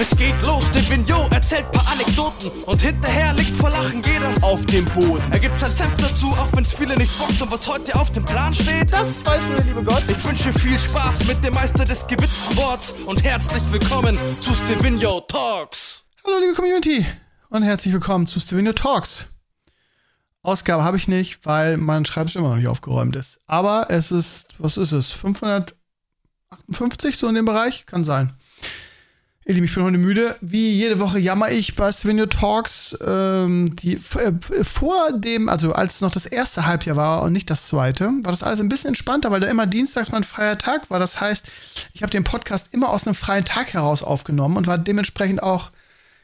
Es geht los, der Vignot erzählt paar Anekdoten und hinterher liegt vor Lachen jeder auf dem Boden. Er gibt sein Senf dazu, auch wenn's viele nicht bockt und was heute auf dem Plan steht, das weiß nur der liebe Gott. Ich wünsche viel Spaß mit dem Meister des gewitzten Worts und herzlich willkommen zu Stevino Talks. Hallo liebe Community und herzlich willkommen zu Stevino Talks. Ausgabe habe ich nicht, weil mein Schreibtisch immer noch nicht aufgeräumt ist. Aber es ist, was ist es? 558 so in dem Bereich? Kann sein. Ihr Lieben, ich bin heute müde. Wie jede Woche jammer ich bei Svenio Talks. Ähm, die, äh, vor dem, also als es noch das erste Halbjahr war und nicht das zweite, war das alles ein bisschen entspannter, weil da immer dienstags mein freier Tag war. Das heißt, ich habe den Podcast immer aus einem freien Tag heraus aufgenommen und war dementsprechend auch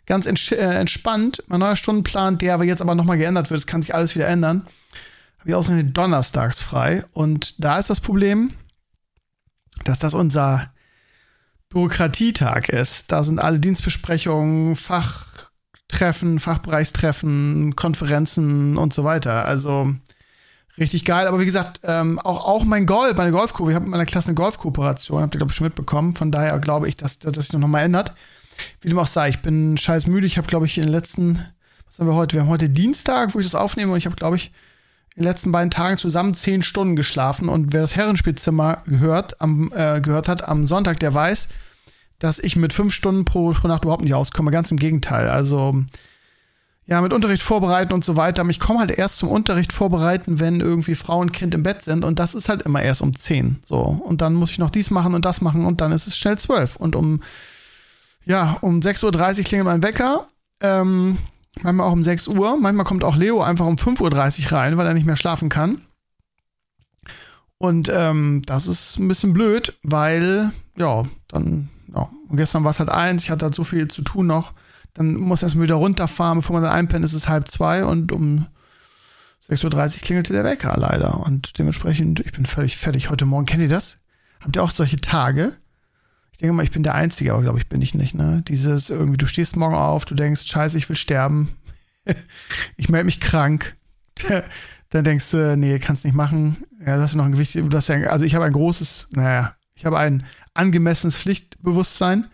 ganz ents äh, entspannt. Mein neuer Stundenplan, der aber jetzt aber nochmal geändert wird, es kann sich alles wieder ändern, habe ich ausgerechnet donnerstags frei. Und da ist das Problem, dass das unser Bürokratietag ist. Da sind alle Dienstbesprechungen, Fachtreffen, Fachbereichstreffen, Konferenzen und so weiter. Also richtig geil. Aber wie gesagt, ähm, auch, auch mein Golf, meine Golfkurve, ich habe mit meiner Klasse eine Golfkooperation, habt ihr, glaube ich, schon mitbekommen. Von daher glaube ich, dass, dass sich noch mal ändert. Wie dem auch sei, ich bin scheiß müde. Ich habe, glaube ich, in den letzten, was haben wir heute? Wir haben heute Dienstag, wo ich das aufnehme, und ich habe, glaube ich, den letzten beiden Tagen zusammen zehn Stunden geschlafen. Und wer das Herrenspielzimmer gehört, am, äh, gehört hat am Sonntag, der weiß, dass ich mit fünf Stunden pro, pro Nacht überhaupt nicht auskomme. Ganz im Gegenteil. Also, ja, mit Unterricht vorbereiten und so weiter. Aber ich komme halt erst zum Unterricht vorbereiten, wenn irgendwie Frau und Kind im Bett sind. Und das ist halt immer erst um zehn. So. Und dann muss ich noch dies machen und das machen und dann ist es schnell zwölf. Und um ja, um 6.30 Uhr klingelt mein Wecker. Ähm, manchmal auch um 6 Uhr. Manchmal kommt auch Leo einfach um 5.30 Uhr rein, weil er nicht mehr schlafen kann. Und ähm, das ist ein bisschen blöd, weil, ja, dann, ja, und gestern war es halt eins, ich hatte halt so viel zu tun noch. Dann muss erst mal wieder runterfahren, bevor man dann einpennt, ist es halb zwei und um 6.30 Uhr klingelte der Wecker leider. Und dementsprechend, ich bin völlig fertig heute Morgen. Kennt ihr das? Habt ihr auch solche Tage? Ich denke mal, ich bin der Einzige, aber glaube ich bin ich nicht, ne? Dieses irgendwie, du stehst morgen auf, du denkst, scheiße, ich will sterben. ich melde mich krank. Dann denkst du, nee, kannst nicht machen. Ja, du hast noch ein Gewicht, du hast ja, also ich habe ein großes, naja, ich habe ein angemessenes Pflichtbewusstsein.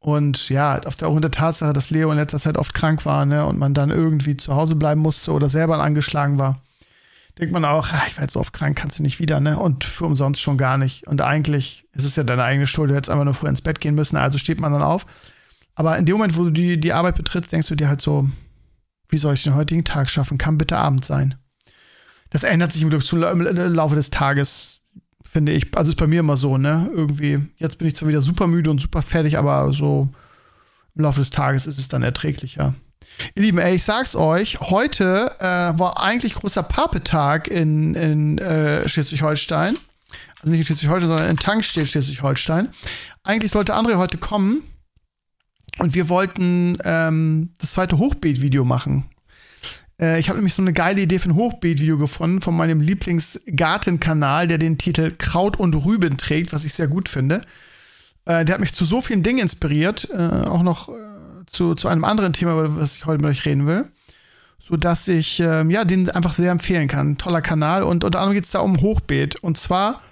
Und ja, auf der, Tatsache, dass Leo in letzter Zeit oft krank war, ne, und man dann irgendwie zu Hause bleiben musste oder selber angeschlagen war denkt man auch, ach, ich war jetzt so oft krank, kannst du nicht wieder, ne? Und für umsonst schon gar nicht. Und eigentlich ist es ja deine eigene Schuld, du hättest einfach nur früher ins Bett gehen müssen, also steht man dann auf. Aber in dem Moment, wo du die, die Arbeit betrittst, denkst du dir halt so, wie soll ich den heutigen Tag schaffen? Kann bitte Abend sein. Das ändert sich im Laufe des Tages, finde ich. Also ist bei mir immer so, ne? Irgendwie, jetzt bin ich zwar wieder super müde und super fertig, aber so im Laufe des Tages ist es dann erträglicher. Ihr Lieben, ey, ich sag's euch, heute äh, war eigentlich großer Papetag in, in äh, Schleswig-Holstein. Also nicht in Schleswig-Holstein, sondern in Tankstedt Schleswig-Holstein. Eigentlich sollte André heute kommen und wir wollten ähm, das zweite Hochbeet-Video machen. Äh, ich habe nämlich so eine geile Idee für ein Hochbeet-Video gefunden von meinem Lieblingsgartenkanal, der den Titel Kraut und Rüben trägt, was ich sehr gut finde. Äh, der hat mich zu so vielen Dingen inspiriert, äh, auch noch äh, zu, zu einem anderen Thema, über was ich heute mit euch reden will. So dass ich ähm, ja, den einfach sehr empfehlen kann. Toller Kanal. Und unter anderem geht es da um Hochbeet. Und zwar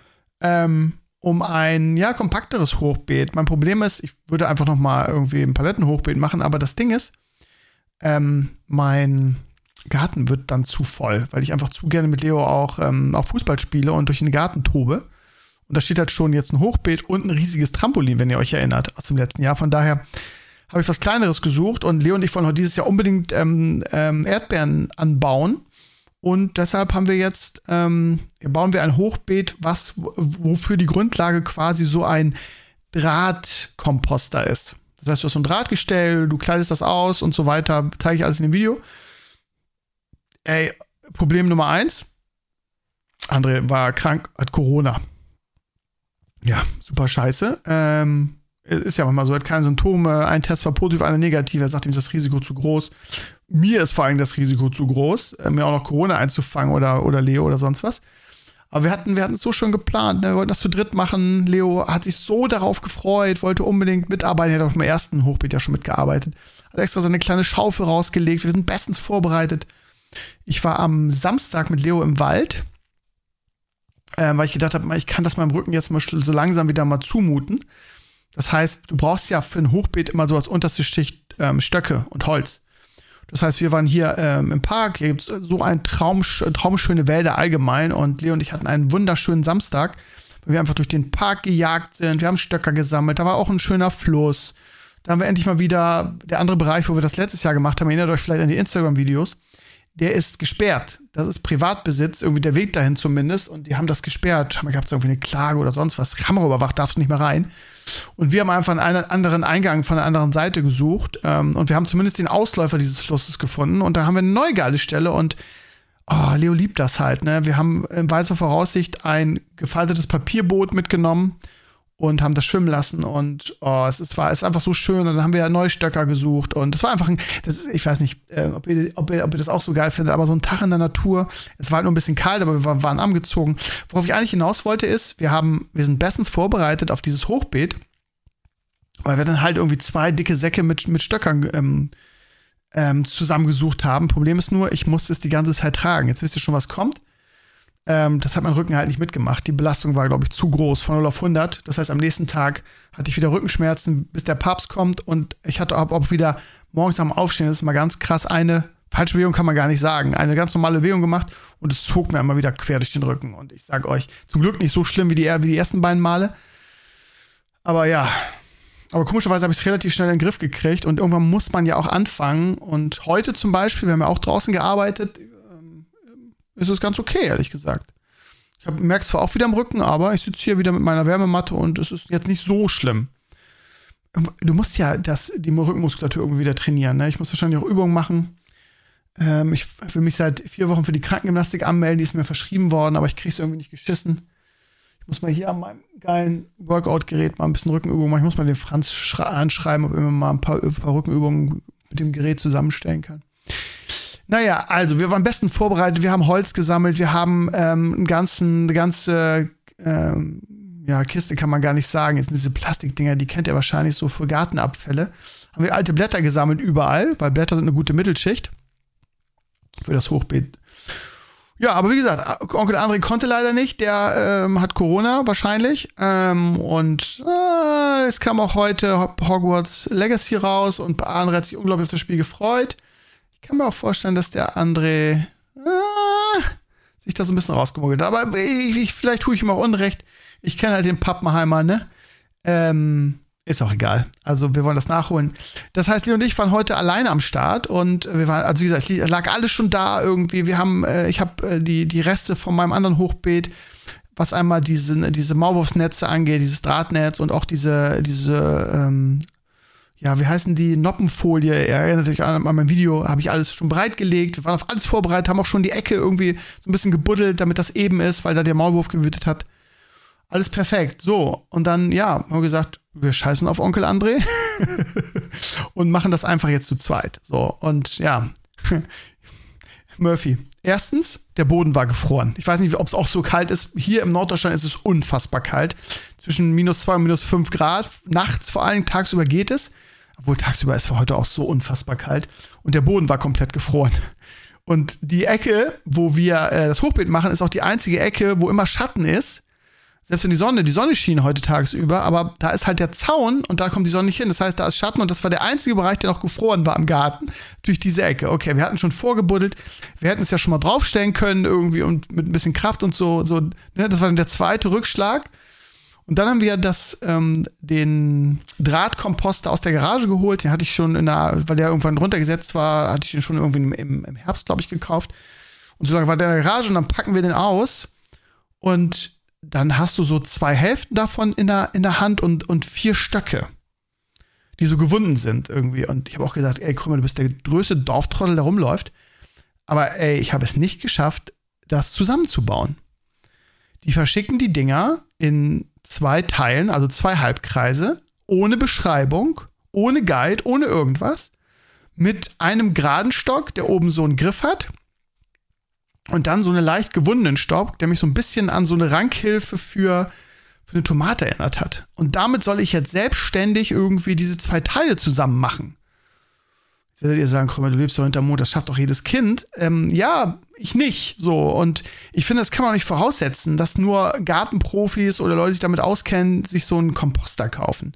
ähm, um ein ja, kompakteres Hochbeet. Mein Problem ist, ich würde einfach noch mal irgendwie ein Palettenhochbeet machen, aber das Ding ist, ähm, mein Garten wird dann zu voll, weil ich einfach zu gerne mit Leo auch, ähm, auch Fußball spiele und durch den Garten tobe. Und da steht halt schon jetzt ein Hochbeet und ein riesiges Trampolin, wenn ihr euch erinnert, aus dem letzten Jahr. Von daher habe ich was Kleineres gesucht und Leo und ich wollen heute dieses Jahr unbedingt ähm, ähm, Erdbeeren anbauen. Und deshalb haben wir jetzt, ähm, bauen wir ein Hochbeet, was, wofür die Grundlage quasi so ein Drahtkomposter ist. Das heißt, du hast so ein Drahtgestell, du kleidest das aus und so weiter, zeige ich alles in dem Video. Ey, Problem Nummer eins. André war krank, hat Corona. Ja, super scheiße. Ähm, ist ja manchmal so, hat keine Symptome, ein Test war positiv, einer negativ, er sagt ihm, ist das Risiko zu groß. Mir ist vor allem das Risiko zu groß, äh, mir auch noch Corona einzufangen oder, oder Leo oder sonst was. Aber wir hatten, wir hatten es so schon geplant, ne? wir wollten das zu dritt machen. Leo hat sich so darauf gefreut, wollte unbedingt mitarbeiten, er hat auch beim ersten Hochbeet ja schon mitgearbeitet. Hat extra seine kleine Schaufel rausgelegt, wir sind bestens vorbereitet. Ich war am Samstag mit Leo im Wald, äh, weil ich gedacht habe, ich kann das meinem Rücken jetzt mal so langsam wieder mal zumuten. Das heißt, du brauchst ja für ein Hochbeet immer so als unterste Schicht ähm, Stöcke und Holz. Das heißt, wir waren hier ähm, im Park, hier gibt es so ein Traum, traumschöne Wälder allgemein und Leo und ich hatten einen wunderschönen Samstag, weil wir einfach durch den Park gejagt sind, wir haben Stöcker gesammelt, da war auch ein schöner Fluss. Da haben wir endlich mal wieder der andere Bereich, wo wir das letztes Jahr gemacht haben, erinnert euch vielleicht an die Instagram-Videos, der ist gesperrt. Das ist Privatbesitz, irgendwie der Weg dahin zumindest. Und die haben das gesperrt. Da gab es irgendwie eine Klage oder sonst was. Kameraüberwacht darfst du nicht mehr rein. Und wir haben einfach einen anderen Eingang von der anderen Seite gesucht. Ähm, und wir haben zumindest den Ausläufer dieses Flusses gefunden. Und da haben wir eine neue geile Stelle. Und oh, Leo liebt das halt. Ne? Wir haben in weiser Voraussicht ein gefaltetes Papierboot mitgenommen und haben das schwimmen lassen und oh, es, ist, war, es ist einfach so schön und dann haben wir ja neue Stöcker gesucht und es war einfach ein, das ist, ich weiß nicht, äh, ob, ihr, ob, ihr, ob ihr das auch so geil findet, aber so ein Tag in der Natur, es war halt nur ein bisschen kalt, aber wir waren, waren angezogen. Worauf ich eigentlich hinaus wollte ist, wir haben, wir sind bestens vorbereitet auf dieses Hochbeet, weil wir dann halt irgendwie zwei dicke Säcke mit, mit Stöckern ähm, ähm, zusammengesucht haben. Problem ist nur, ich musste es die ganze Zeit tragen. Jetzt wisst ihr schon, was kommt. Ähm, das hat mein Rücken halt nicht mitgemacht. Die Belastung war, glaube ich, zu groß, von 0 auf 100. Das heißt, am nächsten Tag hatte ich wieder Rückenschmerzen, bis der Papst kommt. Und ich hatte auch, auch wieder morgens am Aufstehen, das ist mal ganz krass, eine falsche Bewegung kann man gar nicht sagen. Eine ganz normale Bewegung gemacht und es zog mir immer wieder quer durch den Rücken. Und ich sage euch, zum Glück nicht so schlimm wie die, wie die ersten beiden Male. Aber ja, aber komischerweise habe ich es relativ schnell in den Griff gekriegt und irgendwann muss man ja auch anfangen. Und heute zum Beispiel, wir haben ja auch draußen gearbeitet, ist es ganz okay, ehrlich gesagt. Ich merke es zwar auch wieder im Rücken, aber ich sitze hier wieder mit meiner Wärmematte und es ist jetzt nicht so schlimm. Du musst ja das, die Rückenmuskulatur irgendwie wieder trainieren. Ne? Ich muss wahrscheinlich auch Übungen machen. Ähm, ich will mich seit vier Wochen für die Krankengymnastik anmelden, die ist mir verschrieben worden, aber ich kriege es irgendwie nicht geschissen. Ich muss mal hier an meinem geilen Workout-Gerät mal ein bisschen Rückenübungen machen. Ich muss mal den Franz anschreiben, ob er mir mal ein paar, ein paar Rückenübungen mit dem Gerät zusammenstellen kann. Naja, also wir waren besten vorbereitet, wir haben Holz gesammelt, wir haben ähm, einen ganzen, eine ganze ähm, ja, Kiste kann man gar nicht sagen. Jetzt sind diese Plastikdinger, die kennt ihr wahrscheinlich so für Gartenabfälle. Haben wir alte Blätter gesammelt überall, weil Blätter sind eine gute Mittelschicht für das Hochbeet. Ja, aber wie gesagt, Onkel André konnte leider nicht. Der ähm, hat Corona wahrscheinlich. Ähm, und äh, es kam auch heute Hogwarts Legacy raus und André hat sich unglaublich auf das Spiel gefreut. Ich kann mir auch vorstellen, dass der André äh, sich da so ein bisschen rausgemogelt hat. Aber ich, ich, vielleicht tue ich ihm auch Unrecht. Ich kenne halt den Pappenheimer, ne? Ähm, ist auch egal. Also wir wollen das nachholen. Das heißt, Leo und ich waren heute alleine am Start und wir waren, also wie gesagt, es lag alles schon da irgendwie. Wir haben, äh, ich habe äh, die, die Reste von meinem anderen Hochbeet, was einmal diese, diese Maulwurfsnetze angeht, dieses Drahtnetz und auch diese, diese ähm, ja, wie heißen die, Noppenfolie, erinnert euch an, an mein Video, habe ich alles schon bereitgelegt. Wir waren auf alles vorbereitet, haben auch schon die Ecke irgendwie so ein bisschen gebuddelt, damit das eben ist, weil da der Maulwurf gewütet hat. Alles perfekt. So, und dann, ja, haben wir gesagt, wir scheißen auf Onkel André und machen das einfach jetzt zu zweit. So, und ja, Murphy. Erstens, der Boden war gefroren. Ich weiß nicht, ob es auch so kalt ist. Hier im Norddeutschland ist es unfassbar kalt. Zwischen minus zwei und minus fünf Grad. Nachts vor allem, tagsüber geht es. Obwohl tagsüber ist für heute auch so unfassbar kalt. Und der Boden war komplett gefroren. Und die Ecke, wo wir äh, das Hochbeet machen, ist auch die einzige Ecke, wo immer Schatten ist. Selbst wenn die Sonne, die Sonne schien heute tagsüber, aber da ist halt der Zaun und da kommt die Sonne nicht hin. Das heißt, da ist Schatten und das war der einzige Bereich, der noch gefroren war im Garten durch diese Ecke. Okay, wir hatten schon vorgebuddelt. Wir hätten es ja schon mal draufstellen können irgendwie und mit ein bisschen Kraft und so. so ne? Das war dann der zweite Rückschlag. Und dann haben wir das, ähm, den Drahtkomposter aus der Garage geholt. Den hatte ich schon in der, weil der irgendwann runtergesetzt war, hatte ich den schon irgendwie im, im Herbst, glaube ich, gekauft. Und so lange war der in der Garage und dann packen wir den aus. Und dann hast du so zwei Hälften davon in der, in der Hand und, und vier Stöcke, die so gewunden sind irgendwie. Und ich habe auch gesagt, ey, Krümmer, du bist der größte Dorftrottel, der rumläuft. Aber ey, ich habe es nicht geschafft, das zusammenzubauen. Die verschicken die Dinger in zwei Teilen, also zwei Halbkreise, ohne Beschreibung, ohne Guide, ohne irgendwas, mit einem geraden Stock, der oben so einen Griff hat. Und dann so einen leicht gewundenen Stock, der mich so ein bisschen an so eine Rankhilfe für, für eine Tomate erinnert hat. Und damit soll ich jetzt selbstständig irgendwie diese zwei Teile zusammen machen. Jetzt werdet ihr sagen, Krümmer, du lebst doch hinterm Mond, das schafft doch jedes Kind. Ähm, ja, ich nicht. So. Und ich finde, das kann man auch nicht voraussetzen, dass nur Gartenprofis oder Leute, die sich damit auskennen, sich so einen Komposter kaufen.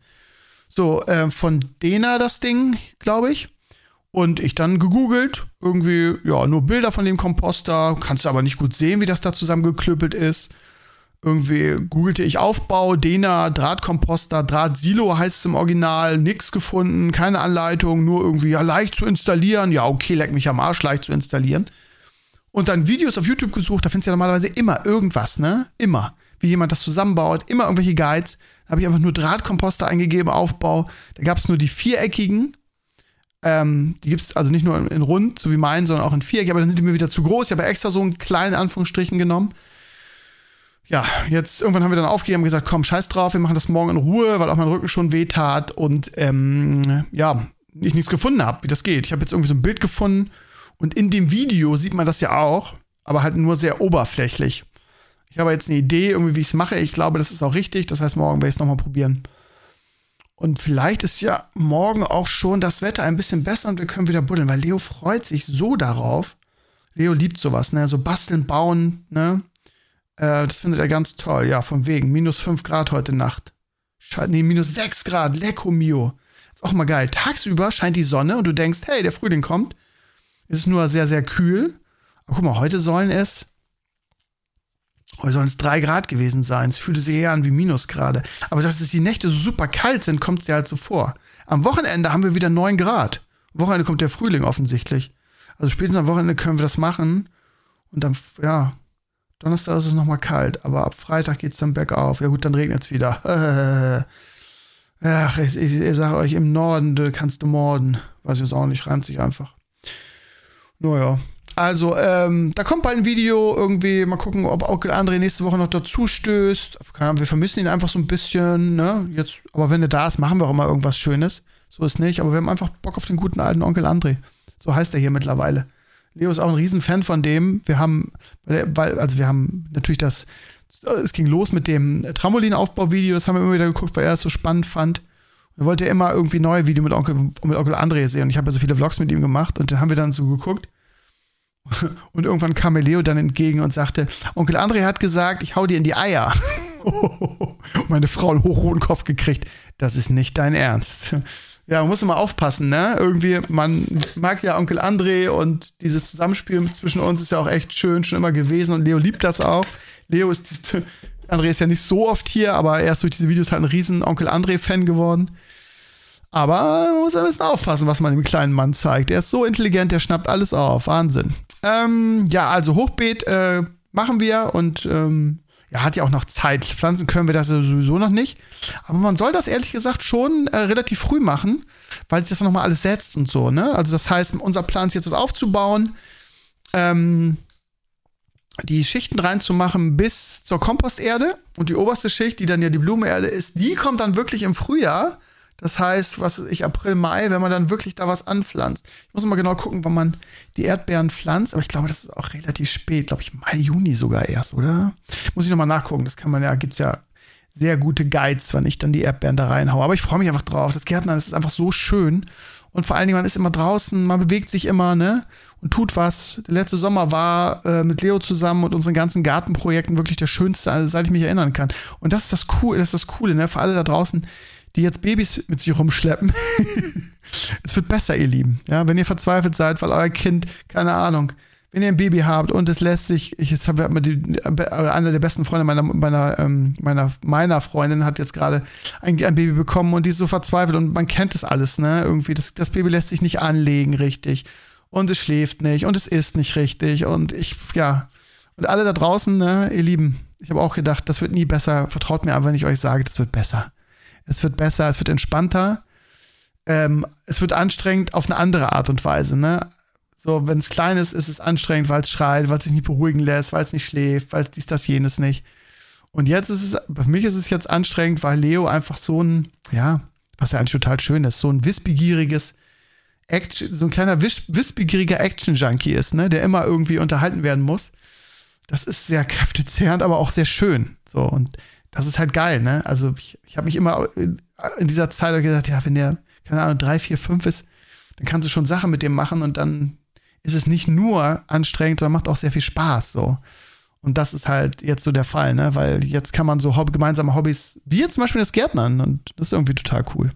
So, äh, von Dena das Ding, glaube ich. Und ich dann gegoogelt, irgendwie, ja, nur Bilder von dem Komposter, kannst du aber nicht gut sehen, wie das da zusammengeklüppelt ist. Irgendwie googelte ich Aufbau, Dena, Drahtkomposter, Drahtsilo heißt es im Original, nix gefunden, keine Anleitung, nur irgendwie, ja, leicht zu installieren. Ja, okay, leck mich am Arsch, leicht zu installieren. Und dann Videos auf YouTube gesucht, da findest du ja normalerweise immer irgendwas, ne? Immer. Wie jemand das zusammenbaut, immer irgendwelche Guides. Da habe ich einfach nur Drahtkomposter eingegeben, Aufbau. Da gab es nur die viereckigen ähm, die gibt es also nicht nur in, in, rund, so wie meinen, sondern auch in viereckig, aber dann sind die mir wieder zu groß. Ich habe extra so einen kleinen Anführungsstrichen genommen. Ja, jetzt irgendwann haben wir dann aufgegeben und gesagt, komm, scheiß drauf, wir machen das morgen in Ruhe, weil auch mein Rücken schon weh tat und ähm, ja, ich nichts gefunden habe, wie das geht. Ich habe jetzt irgendwie so ein Bild gefunden und in dem Video sieht man das ja auch, aber halt nur sehr oberflächlich. Ich habe jetzt eine Idee, irgendwie, wie ich es mache. Ich glaube, das ist auch richtig. Das heißt, morgen werde ich es nochmal probieren. Und vielleicht ist ja morgen auch schon das Wetter ein bisschen besser und wir können wieder buddeln, weil Leo freut sich so darauf. Leo liebt sowas, ne? So basteln, bauen, ne? Äh, das findet er ganz toll. Ja, von wegen. Minus 5 Grad heute Nacht. Scheiße, nee, minus 6 Grad. Lecco mio. Ist auch mal geil. Tagsüber scheint die Sonne und du denkst, hey, der Frühling kommt. Es ist nur sehr, sehr kühl. Aber guck mal, heute sollen es Heute sollen es drei Grad gewesen sein. Es fühlte sich eher an wie Minusgrade. Aber dass es die Nächte so super kalt sind, kommt es ja halt so vor. Am Wochenende haben wir wieder neun Grad. Am Wochenende kommt der Frühling offensichtlich. Also spätestens am Wochenende können wir das machen. Und dann, ja, Donnerstag ist es nochmal kalt. Aber ab Freitag geht es dann bergauf. Ja gut, dann regnet es wieder. Ach, ich, ich, ich sage euch, im Norden kannst du morden. Weiß ich jetzt auch nicht, reimt sich einfach. Naja, also, ähm, da kommt bald ein Video irgendwie. Mal gucken, ob Onkel André nächste Woche noch dazu stößt. Wir vermissen ihn einfach so ein bisschen, ne? Jetzt, aber wenn er da ist, machen wir auch immer irgendwas Schönes. So ist nicht. Aber wir haben einfach Bock auf den guten alten Onkel André. So heißt er hier mittlerweile. Leo ist auch ein Riesen-Fan von dem. Wir haben, weil, also wir haben natürlich das, es ging los mit dem Trampolinaufbauvideo. Das haben wir immer wieder geguckt, weil er es so spannend fand. Er wollte immer irgendwie neue Videos mit Onkel, mit Onkel André sehen. Und ich habe ja so viele Vlogs mit ihm gemacht. Und da haben wir dann so geguckt. Und irgendwann kam mir Leo dann entgegen und sagte, Onkel André hat gesagt, ich hau dir in die Eier. und meine Frau einen hochroten Kopf gekriegt. Das ist nicht dein Ernst. Ja, man muss immer aufpassen, ne? Irgendwie, man mag ja Onkel André und dieses Zusammenspiel zwischen uns ist ja auch echt schön, schon immer gewesen und Leo liebt das auch. Leo ist, André ist ja nicht so oft hier, aber er ist durch diese Videos halt ein riesen Onkel André-Fan geworden. Aber man muss ein bisschen aufpassen, was man dem kleinen Mann zeigt. Er ist so intelligent, der schnappt alles auf. Wahnsinn. Ähm, ja, also Hochbeet äh, machen wir und ähm, ja, hat ja auch noch Zeit. Pflanzen können wir das sowieso noch nicht. Aber man soll das ehrlich gesagt schon äh, relativ früh machen, weil sich das nochmal alles setzt und so, ne? Also das heißt, unser Plan ist jetzt das aufzubauen, ähm, die Schichten reinzumachen bis zur Komposterde und die oberste Schicht, die dann ja die Blumenerde ist, die kommt dann wirklich im Frühjahr. Das heißt, was ich April, Mai, wenn man dann wirklich da was anpflanzt. Ich muss mal genau gucken, wann man die Erdbeeren pflanzt, aber ich glaube, das ist auch relativ spät, glaube ich, Mai, Juni sogar erst, oder? Muss ich nochmal nachgucken. Das kann man ja, gibt's ja sehr gute Guides, wenn ich dann die Erdbeeren da reinhaue. Aber ich freue mich einfach drauf. Das Gärtnern, das ist einfach so schön. Und vor allen Dingen, man ist immer draußen, man bewegt sich immer, ne? Und tut was. Der letzte Sommer war äh, mit Leo zusammen und unseren ganzen Gartenprojekten wirklich der schönste, seit ich mich erinnern kann. Und das ist das Coole, das ist das Coole, ne? Für alle da draußen, die jetzt Babys mit sich rumschleppen. es wird besser, ihr Lieben. Ja, wenn ihr verzweifelt seid, weil euer Kind, keine Ahnung, wenn ihr ein Baby habt und es lässt sich, ich jetzt habe einer der besten Freunde meiner meiner ähm, meiner meiner Freundin hat jetzt gerade ein, ein, Baby bekommen und die ist so verzweifelt und man kennt das alles, ne? Irgendwie das, das Baby lässt sich nicht anlegen richtig und es schläft nicht und es isst nicht richtig und ich ja und alle da draußen, ne, ihr Lieben, ich habe auch gedacht, das wird nie besser. Vertraut mir einfach, wenn ich euch sage, das wird besser es wird besser, es wird entspannter, ähm, es wird anstrengend auf eine andere Art und Weise, ne? So, wenn es klein ist, ist es anstrengend, weil es schreit, weil es sich nicht beruhigen lässt, weil es nicht schläft, weil es dies, das, jenes nicht. Und jetzt ist es, für mich ist es jetzt anstrengend, weil Leo einfach so ein, ja, was ja eigentlich total schön ist, so ein wissbegieriges Action, so ein kleiner wissbegieriger Action-Junkie ist, ne, der immer irgendwie unterhalten werden muss. Das ist sehr kräftezehrend, aber auch sehr schön. So, und das ist halt geil, ne? Also ich, ich habe mich immer in dieser Zeit gedacht, ja, wenn der, keine Ahnung, drei, vier, fünf ist, dann kannst du schon Sachen mit dem machen und dann ist es nicht nur anstrengend, sondern macht auch sehr viel Spaß, so. Und das ist halt jetzt so der Fall, ne? Weil jetzt kann man so Hobby, gemeinsame Hobbys, wie jetzt zum Beispiel das Gärtnern, und das ist irgendwie total cool.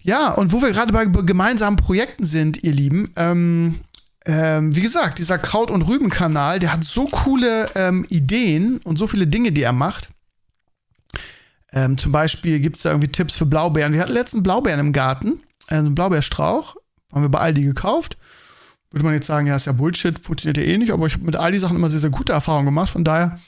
Ja, und wo wir gerade bei gemeinsamen Projekten sind, ihr Lieben, ähm, ähm, wie gesagt, dieser Kraut- und Rüben-Kanal, der hat so coole ähm, Ideen und so viele Dinge, die er macht. Ähm, zum Beispiel gibt es da irgendwie Tipps für Blaubeeren. Wir hatten letzten Blaubeeren im Garten, also einen Blaubeerstrauch, haben wir bei Aldi gekauft. Würde man jetzt sagen, ja, ist ja Bullshit, funktioniert ja eh nicht, aber ich habe mit Aldi Sachen immer sehr, sehr gute Erfahrungen gemacht. Von daher,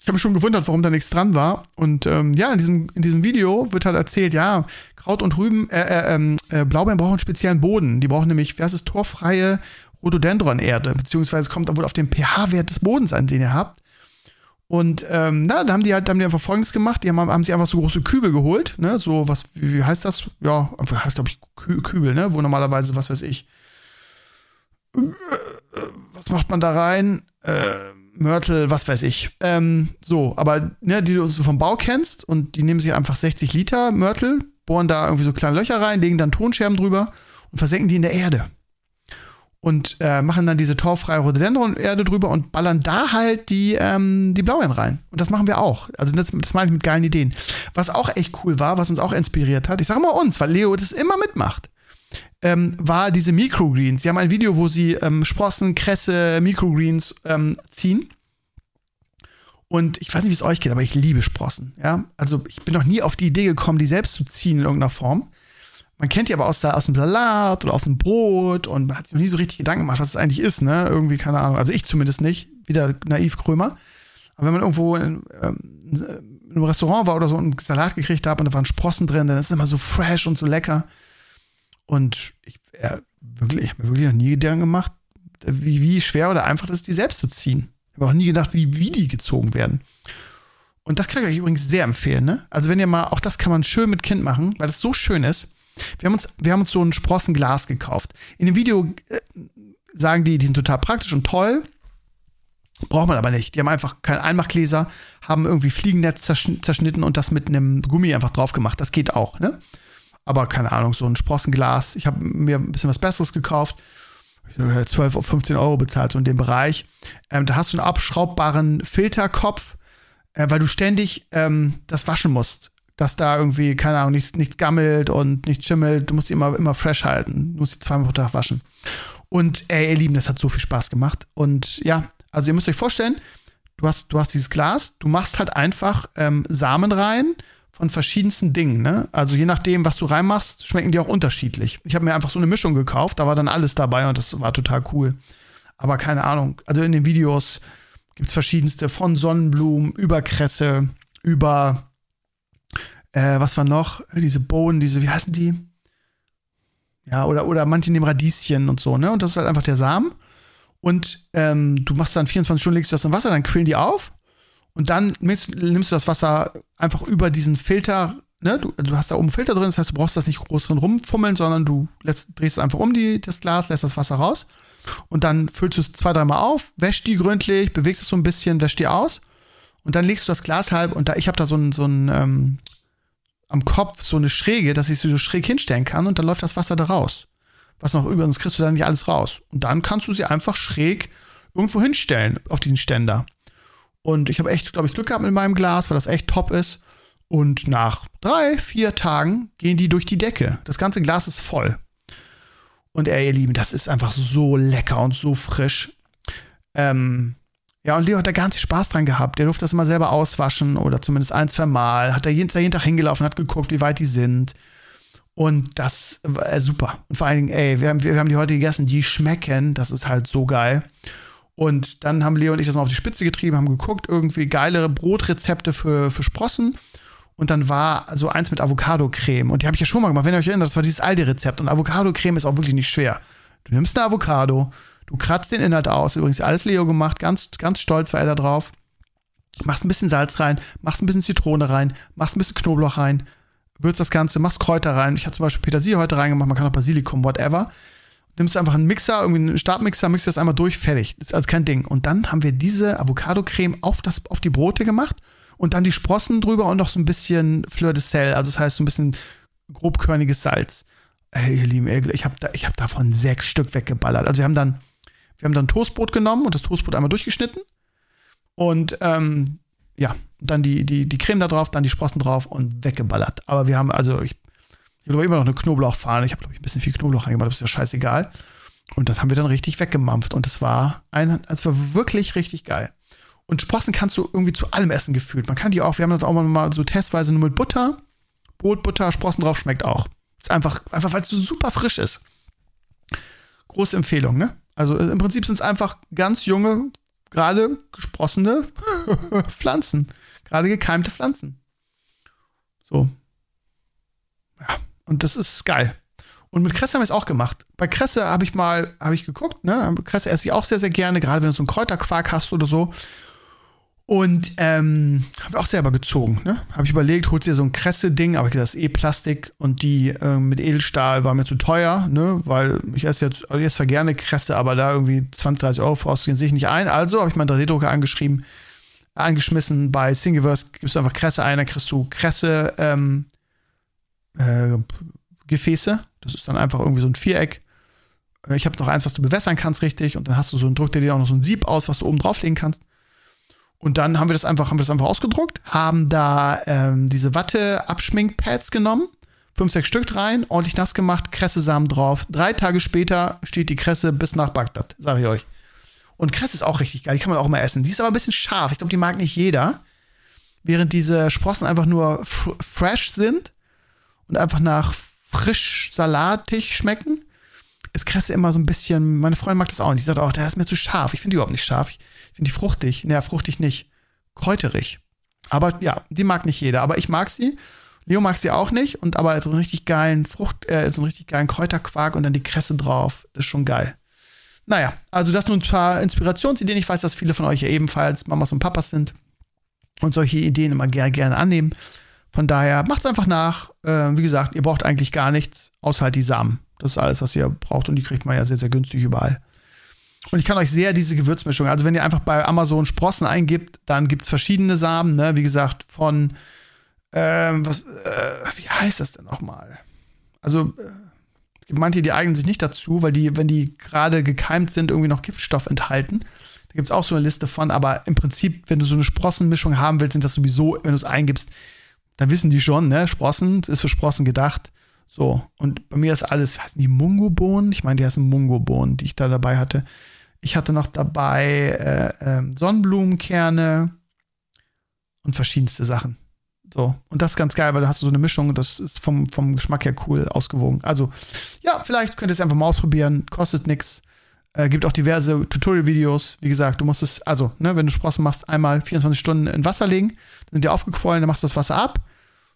ich habe mich schon gewundert, warum da nichts dran war. Und ähm, ja, in diesem, in diesem Video wird halt erzählt, ja, Kraut und Rüben, äh, äh, ähm, äh, Blaubeeren brauchen einen speziellen Boden. Die brauchen nämlich, wie heißt es, torfreie Rhododendron-Erde, beziehungsweise kommt wohl auf den pH-Wert des Bodens an, den ihr habt. Und ähm, na, da haben die halt, haben die einfach folgendes gemacht, die haben, haben sich einfach so große Kübel geholt, ne, so was, wie, heißt das? Ja, heißt glaube ich Kü Kübel, ne, wo normalerweise, was weiß ich, was macht man da rein? Äh, Mörtel, was weiß ich. Ähm, so, aber ne, die du so vom Bau kennst und die nehmen sich einfach 60 Liter Mörtel, bohren da irgendwie so kleine Löcher rein, legen dann Tonscherben drüber und versenken die in der Erde und äh, machen dann diese torfreie Rhododendron-Erde drüber und ballern da halt die, ähm, die Blaubeeren rein. Und das machen wir auch. Also das, das meine ich mit geilen Ideen. Was auch echt cool war, was uns auch inspiriert hat, ich sage mal uns, weil Leo das immer mitmacht, ähm, war diese Microgreens. Sie haben ein Video, wo sie ähm, Sprossen, Kresse, Microgreens ähm, ziehen. Und ich weiß nicht, wie es euch geht, aber ich liebe Sprossen. Ja? Also ich bin noch nie auf die Idee gekommen, die selbst zu ziehen in irgendeiner Form. Man kennt die aber aus, aus dem Salat oder aus dem Brot und man hat sich noch nie so richtig Gedanken gemacht, was es eigentlich ist, ne? Irgendwie, keine Ahnung. Also ich zumindest nicht. Wieder naiv Krömer. Aber wenn man irgendwo in, ähm, in einem Restaurant war oder so und einen Salat gekriegt hat und da waren Sprossen drin, dann ist es immer so fresh und so lecker. Und ich, wirklich, ich habe mir wirklich noch nie Gedanken gemacht, wie, wie schwer oder einfach das ist, die selbst zu ziehen. Ich habe auch nie gedacht, wie, wie die gezogen werden. Und das kann ich euch übrigens sehr empfehlen, ne? Also wenn ihr mal, auch das kann man schön mit Kind machen, weil das so schön ist. Wir haben uns, wir haben uns so ein Sprossenglas gekauft. In dem Video äh, sagen die, die sind total praktisch und toll. Braucht man aber nicht. Die haben einfach keinen Einmachgläser, haben irgendwie Fliegennetz zerschnitten und das mit einem Gummi einfach drauf gemacht. Das geht auch, ne? Aber keine Ahnung, so ein Sprossenglas. Ich habe mir ein bisschen was Besseres gekauft. Ich habe 12 auf 15 Euro bezahlt, so in dem Bereich. Ähm, da hast du einen abschraubbaren Filterkopf, äh, weil du ständig ähm, das waschen musst dass da irgendwie, keine Ahnung, nichts, nichts gammelt und nichts schimmelt. Du musst sie immer, immer fresh halten. Du musst sie zweimal pro Tag waschen. Und ey, ihr Lieben, das hat so viel Spaß gemacht. Und ja, also ihr müsst euch vorstellen, du hast, du hast dieses Glas, du machst halt einfach ähm, Samen rein von verschiedensten Dingen. Ne? Also je nachdem, was du reinmachst, schmecken die auch unterschiedlich. Ich habe mir einfach so eine Mischung gekauft, da war dann alles dabei und das war total cool. Aber keine Ahnung, also in den Videos gibt es verschiedenste von Sonnenblumen über Kresse, über äh, was war noch? Diese Bohnen, diese, wie heißen die? Ja, oder, oder manche nehmen Radieschen und so, ne? Und das ist halt einfach der Samen. Und ähm, du machst dann 24 Stunden, legst du das in Wasser, dann quillen die auf. Und dann nimmst, nimmst du das Wasser einfach über diesen Filter, ne? Du, du, hast da oben einen Filter drin, das heißt, du brauchst das nicht groß drin rumfummeln, sondern du lässt, drehst einfach um die, das Glas, lässt das Wasser raus. Und dann füllst du es zwei, dreimal auf, wäschst die gründlich, bewegst es so ein bisschen, wäschst die aus. Und dann legst du das Glas halb und da, ich habe da so ein, so ein ähm, am Kopf so eine Schräge, dass ich sie so schräg hinstellen kann und dann läuft das Wasser da raus. Was noch sonst kriegst du da nicht alles raus. Und dann kannst du sie einfach schräg irgendwo hinstellen auf diesen Ständer. Und ich habe echt, glaube ich, Glück gehabt mit meinem Glas, weil das echt top ist. Und nach drei, vier Tagen gehen die durch die Decke. Das ganze Glas ist voll. Und ey, ihr Lieben, das ist einfach so lecker und so frisch. Ähm, ja, und Leo hat da ganz viel Spaß dran gehabt. Der durfte das immer selber auswaschen oder zumindest ein, zwei Mal. Hat da jeden, jeden Tag hingelaufen, hat geguckt, wie weit die sind. Und das war äh, super. Und vor allen Dingen, ey, wir haben, wir haben die heute gegessen, die schmecken. Das ist halt so geil. Und dann haben Leo und ich das mal auf die Spitze getrieben, haben geguckt, irgendwie geilere Brotrezepte für, für Sprossen. Und dann war so eins mit Avocado-Creme. Und die habe ich ja schon mal gemacht. Wenn ihr euch erinnert, das war dieses Aldi-Rezept. Und Avocado-Creme ist auch wirklich nicht schwer. Du nimmst eine Avocado, Du kratzt den Inhalt aus. Übrigens alles Leo gemacht. Ganz, ganz stolz war er da drauf. Machst ein bisschen Salz rein, machst ein bisschen Zitrone rein, machst ein bisschen Knoblauch rein, würzt das Ganze, machst Kräuter rein. Ich habe zum Beispiel Petersilie heute reingemacht, man kann auch Basilikum, whatever. Nimmst einfach einen Mixer, irgendwie einen Stabmixer, mixt das einmal durch, fertig. Das ist also kein Ding. Und dann haben wir diese Avocado-Creme auf, auf die Brote gemacht und dann die Sprossen drüber und noch so ein bisschen Fleur de Sel, also das heißt so ein bisschen grobkörniges Salz. Ey, ihr Lieben, ich habe da, hab davon sechs Stück weggeballert. Also wir haben dann wir haben dann Toastbrot genommen und das Toastbrot einmal durchgeschnitten. Und ähm, ja, dann die, die, die Creme da drauf, dann die Sprossen drauf und weggeballert. Aber wir haben, also ich, Ich habe immer noch eine Knoblauchfahne. Ich habe, glaube ich, ein bisschen viel Knoblauch reingemacht, das ist ja scheißegal. Und das haben wir dann richtig weggemampft. Und es war ein, es war wirklich richtig geil. Und Sprossen kannst du irgendwie zu allem essen gefühlt. Man kann die auch, wir haben das auch mal so testweise nur mit Butter. Brot, Butter, Sprossen drauf, schmeckt auch. Ist einfach, einfach weil es so super frisch ist. Große Empfehlung, ne? Also im Prinzip sind es einfach ganz junge, gerade gesprossene Pflanzen. Gerade gekeimte Pflanzen. So. Ja, und das ist geil. Und mit Kresse haben wir es auch gemacht. Bei Kresse habe ich mal, habe ich geguckt, ne? Kresse esse ich auch sehr, sehr gerne, gerade wenn du so einen Kräuterquark hast oder so. Und ähm, habe auch selber gezogen. Ne? Habe ich überlegt, holst dir so ein Kresse-Ding, aber das ist eh Plastik und die äh, mit Edelstahl war mir zu teuer, ne? weil ich esse jetzt, also ich esse zwar gerne Kresse, aber da irgendwie 20, 30 Euro vorauszugehen, sehe ich nicht ein. Also habe ich meinen 3D-Drucker angeschrieben, angeschmissen. Bei Thingiverse gibst du einfach Kresse ein, dann kriegst du Kresse ähm, äh, Gefäße. Das ist dann einfach irgendwie so ein Viereck. Äh, ich habe noch eins, was du bewässern kannst, richtig. Und dann hast du so ein Druck dir auch noch so ein Sieb aus, was du oben drauflegen kannst. Und dann haben wir das einfach, haben wir das einfach ausgedruckt, haben da ähm, diese Watte-Abschminkpads genommen, fünf, sechs Stück rein, ordentlich nass gemacht, Kressesamen drauf. Drei Tage später steht die Kresse bis nach Bagdad, sage ich euch. Und Kresse ist auch richtig geil, die kann man auch mal essen. Die ist aber ein bisschen scharf. Ich glaube, die mag nicht jeder. Während diese Sprossen einfach nur fresh sind und einfach nach frisch salatig schmecken, ist Kresse immer so ein bisschen, meine Freundin mag das auch nicht. Die sagt auch, der ist mir zu scharf. Ich finde die überhaupt nicht scharf. Ich finde die fruchtig. Naja, fruchtig nicht. Kräuterig. Aber ja, die mag nicht jeder. Aber ich mag sie. Leo mag sie auch nicht. Und aber so einen richtig geilen Frucht, äh, so einen richtig geilen Kräuterquark und dann die Kresse drauf. Das ist schon geil. Naja, also das nur ein paar Inspirationsideen. Ich weiß, dass viele von euch ja ebenfalls Mamas und Papas sind und solche Ideen immer gerne, gerne annehmen. Von daher macht's einfach nach. Äh, wie gesagt, ihr braucht eigentlich gar nichts, außer halt die Samen. Das ist alles, was ihr braucht und die kriegt man ja sehr, sehr günstig überall. Und ich kann euch sehr diese Gewürzmischung, also wenn ihr einfach bei Amazon Sprossen eingibt, dann gibt es verschiedene Samen, ne? Wie gesagt, von, ähm, was, äh, wie heißt das denn nochmal? Also, äh, es gibt manche, die eignen sich nicht dazu, weil die, wenn die gerade gekeimt sind, irgendwie noch Giftstoff enthalten. Da gibt es auch so eine Liste von, aber im Prinzip, wenn du so eine Sprossenmischung haben willst, sind das sowieso, wenn du es eingibst, dann wissen die schon, ne? Sprossen, ist für Sprossen gedacht. So, und bei mir ist alles, wie heißen die Mungobohnen? Ich meine, die heißen Mungobohnen, die ich da dabei hatte. Ich hatte noch dabei äh, äh, Sonnenblumenkerne und verschiedenste Sachen. So, und das ist ganz geil, weil da hast du so eine Mischung, das ist vom, vom Geschmack her cool ausgewogen. Also, ja, vielleicht könnt ihr es einfach mal ausprobieren, kostet nichts. Äh, gibt auch diverse Tutorial-Videos. Wie gesagt, du musst es, also, ne, wenn du Sprossen machst, einmal 24 Stunden in Wasser legen, dann sind die aufgequollen, dann machst du das Wasser ab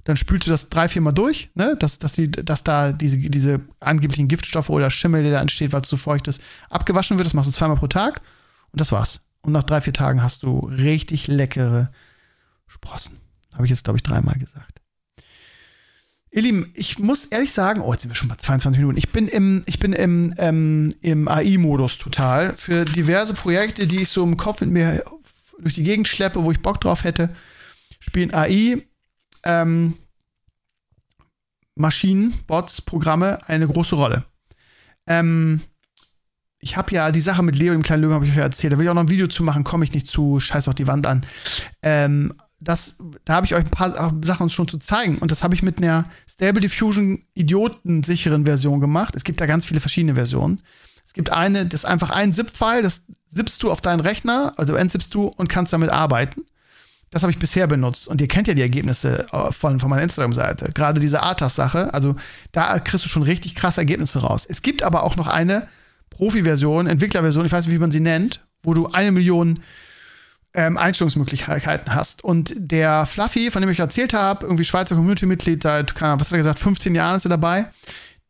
dann spülst du das drei, vier Mal durch, ne? dass, dass, die, dass da diese, diese angeblichen Giftstoffe oder Schimmel, der da entsteht, weil es zu feucht ist, abgewaschen wird. Das machst du zweimal pro Tag und das war's. Und nach drei, vier Tagen hast du richtig leckere Sprossen. Habe ich jetzt, glaube ich, dreimal gesagt. Ihr Lieben, ich muss ehrlich sagen, oh, jetzt sind wir schon bei 22 Minuten. Ich bin im, ich bin im, ähm, im AI-Modus total. Für diverse Projekte, die ich so im Kopf mit mir durch die Gegend schleppe, wo ich Bock drauf hätte, spielen AI ähm, Maschinen, Bots, Programme eine große Rolle. Ähm, ich habe ja die Sache mit Leo, dem kleinen Löwen, habe ich euch erzählt. Da will ich auch noch ein Video zu machen, komme ich nicht zu, scheiß auch die Wand an. Ähm, das, da habe ich euch ein paar Sachen schon zu zeigen. Und das habe ich mit einer Stable Diffusion idiotensicheren Version gemacht. Es gibt da ganz viele verschiedene Versionen. Es gibt eine, das ist einfach ein ZIP-File, das zippst du auf deinen Rechner, also entzippst du und kannst damit arbeiten. Das habe ich bisher benutzt. Und ihr kennt ja die Ergebnisse äh, von, von meiner Instagram-Seite. Gerade diese ATAS-Sache. Also da kriegst du schon richtig krasse Ergebnisse raus. Es gibt aber auch noch eine Profi-Version, Entwicklerversion, ich weiß nicht, wie man sie nennt, wo du eine Million ähm, Einstellungsmöglichkeiten hast. Und der Fluffy, von dem ich erzählt habe, irgendwie Schweizer Community-Mitglied seit, was hat er gesagt, 15 Jahren ist er dabei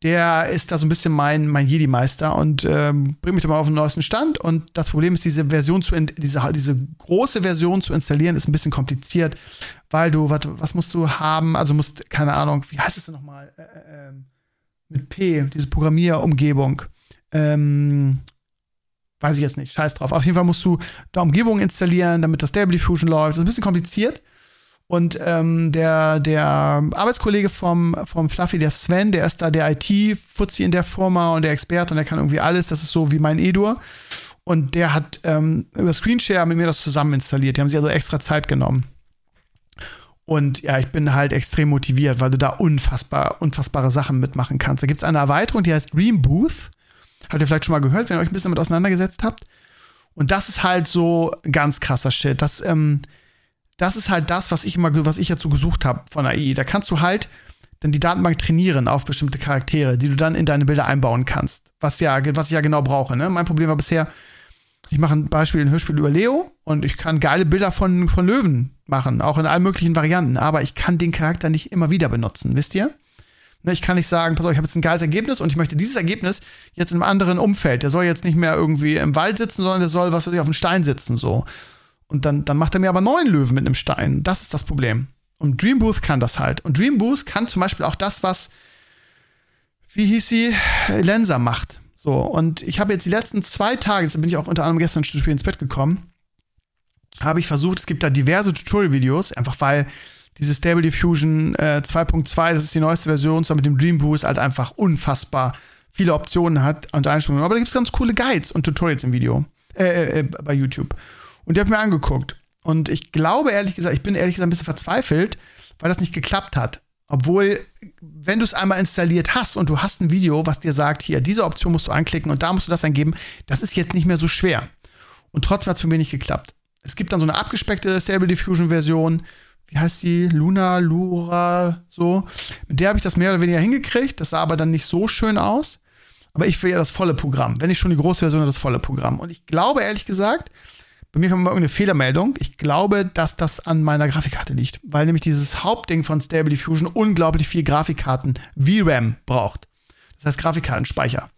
der ist da so ein bisschen mein, mein Jedi-Meister und ähm, bringt mich da mal auf den neuesten Stand. Und das Problem ist, diese Version zu, diese, diese große Version zu installieren, ist ein bisschen kompliziert, weil du, wat, was musst du haben? Also musst, keine Ahnung, wie heißt es denn nochmal? Äh, äh, ähm, mit P, diese Programmierumgebung. Ähm, weiß ich jetzt nicht, scheiß drauf. Auf jeden Fall musst du da Umgebung installieren, damit das Stable Diffusion läuft. Das ist ein bisschen kompliziert. Und ähm, der, der Arbeitskollege vom, vom Fluffy, der Sven, der ist da der IT-Fuzzi in der Firma und der Experte und der kann irgendwie alles. Das ist so wie mein Edur. Und der hat ähm, über Screenshare mit mir das zusammen installiert. Die haben sich also extra Zeit genommen. Und ja, ich bin halt extrem motiviert, weil du da unfassbar, unfassbare Sachen mitmachen kannst. Da gibt es eine Erweiterung, die heißt Dream Booth. Habt ihr vielleicht schon mal gehört, wenn ihr euch ein bisschen damit auseinandergesetzt habt. Und das ist halt so ganz krasser Shit. Das, ähm, das ist halt das, was ich immer, was ich dazu gesucht habe von AI. Da kannst du halt dann die Datenbank trainieren auf bestimmte Charaktere, die du dann in deine Bilder einbauen kannst. Was ja, was ich ja genau brauche. Ne? Mein Problem war bisher, ich mache ein Beispiel, ein Hörspiel über Leo und ich kann geile Bilder von, von Löwen machen, auch in allen möglichen Varianten, aber ich kann den Charakter nicht immer wieder benutzen, wisst ihr? Ne, ich kann nicht sagen, pass auf, ich habe jetzt ein geiles Ergebnis und ich möchte dieses Ergebnis jetzt in einem anderen Umfeld. Der soll jetzt nicht mehr irgendwie im Wald sitzen, sondern der soll, was weiß ich, auf dem Stein sitzen, so. Und dann, dann macht er mir aber neun Löwen mit einem Stein. Das ist das Problem. Und Dream Booth kann das halt. Und Dream Booth kann zum Beispiel auch das, was, wie hieß sie, Lenser macht. So, und ich habe jetzt die letzten zwei Tage, da bin ich auch unter anderem gestern zu spät ins Bett gekommen, habe ich versucht, es gibt da diverse Tutorial-Videos, einfach weil diese Stable Diffusion äh, 2.2, das ist die neueste Version, zwar mit dem Dream Boost halt einfach unfassbar viele Optionen hat und Einstellungen. Aber da gibt es ganz coole Guides und Tutorials im Video, äh, äh, äh, bei YouTube. Und die habe mir angeguckt. Und ich glaube ehrlich gesagt, ich bin ehrlich gesagt ein bisschen verzweifelt, weil das nicht geklappt hat. Obwohl, wenn du es einmal installiert hast und du hast ein Video, was dir sagt, hier, diese Option musst du anklicken und da musst du das eingeben, das ist jetzt nicht mehr so schwer. Und trotzdem hat es für mich nicht geklappt. Es gibt dann so eine abgespeckte Stable Diffusion Version, wie heißt die? Luna, Lura, so. Mit der habe ich das mehr oder weniger hingekriegt. Das sah aber dann nicht so schön aus. Aber ich will ja das volle Programm. Wenn ich schon die große Version das volle Programm. Und ich glaube, ehrlich gesagt, bei mir kommt mal irgendeine Fehlermeldung. Ich glaube, dass das an meiner Grafikkarte liegt. Weil nämlich dieses Hauptding von Stable Diffusion unglaublich viel Grafikkarten VRAM braucht. Das heißt Grafikkartenspeicher.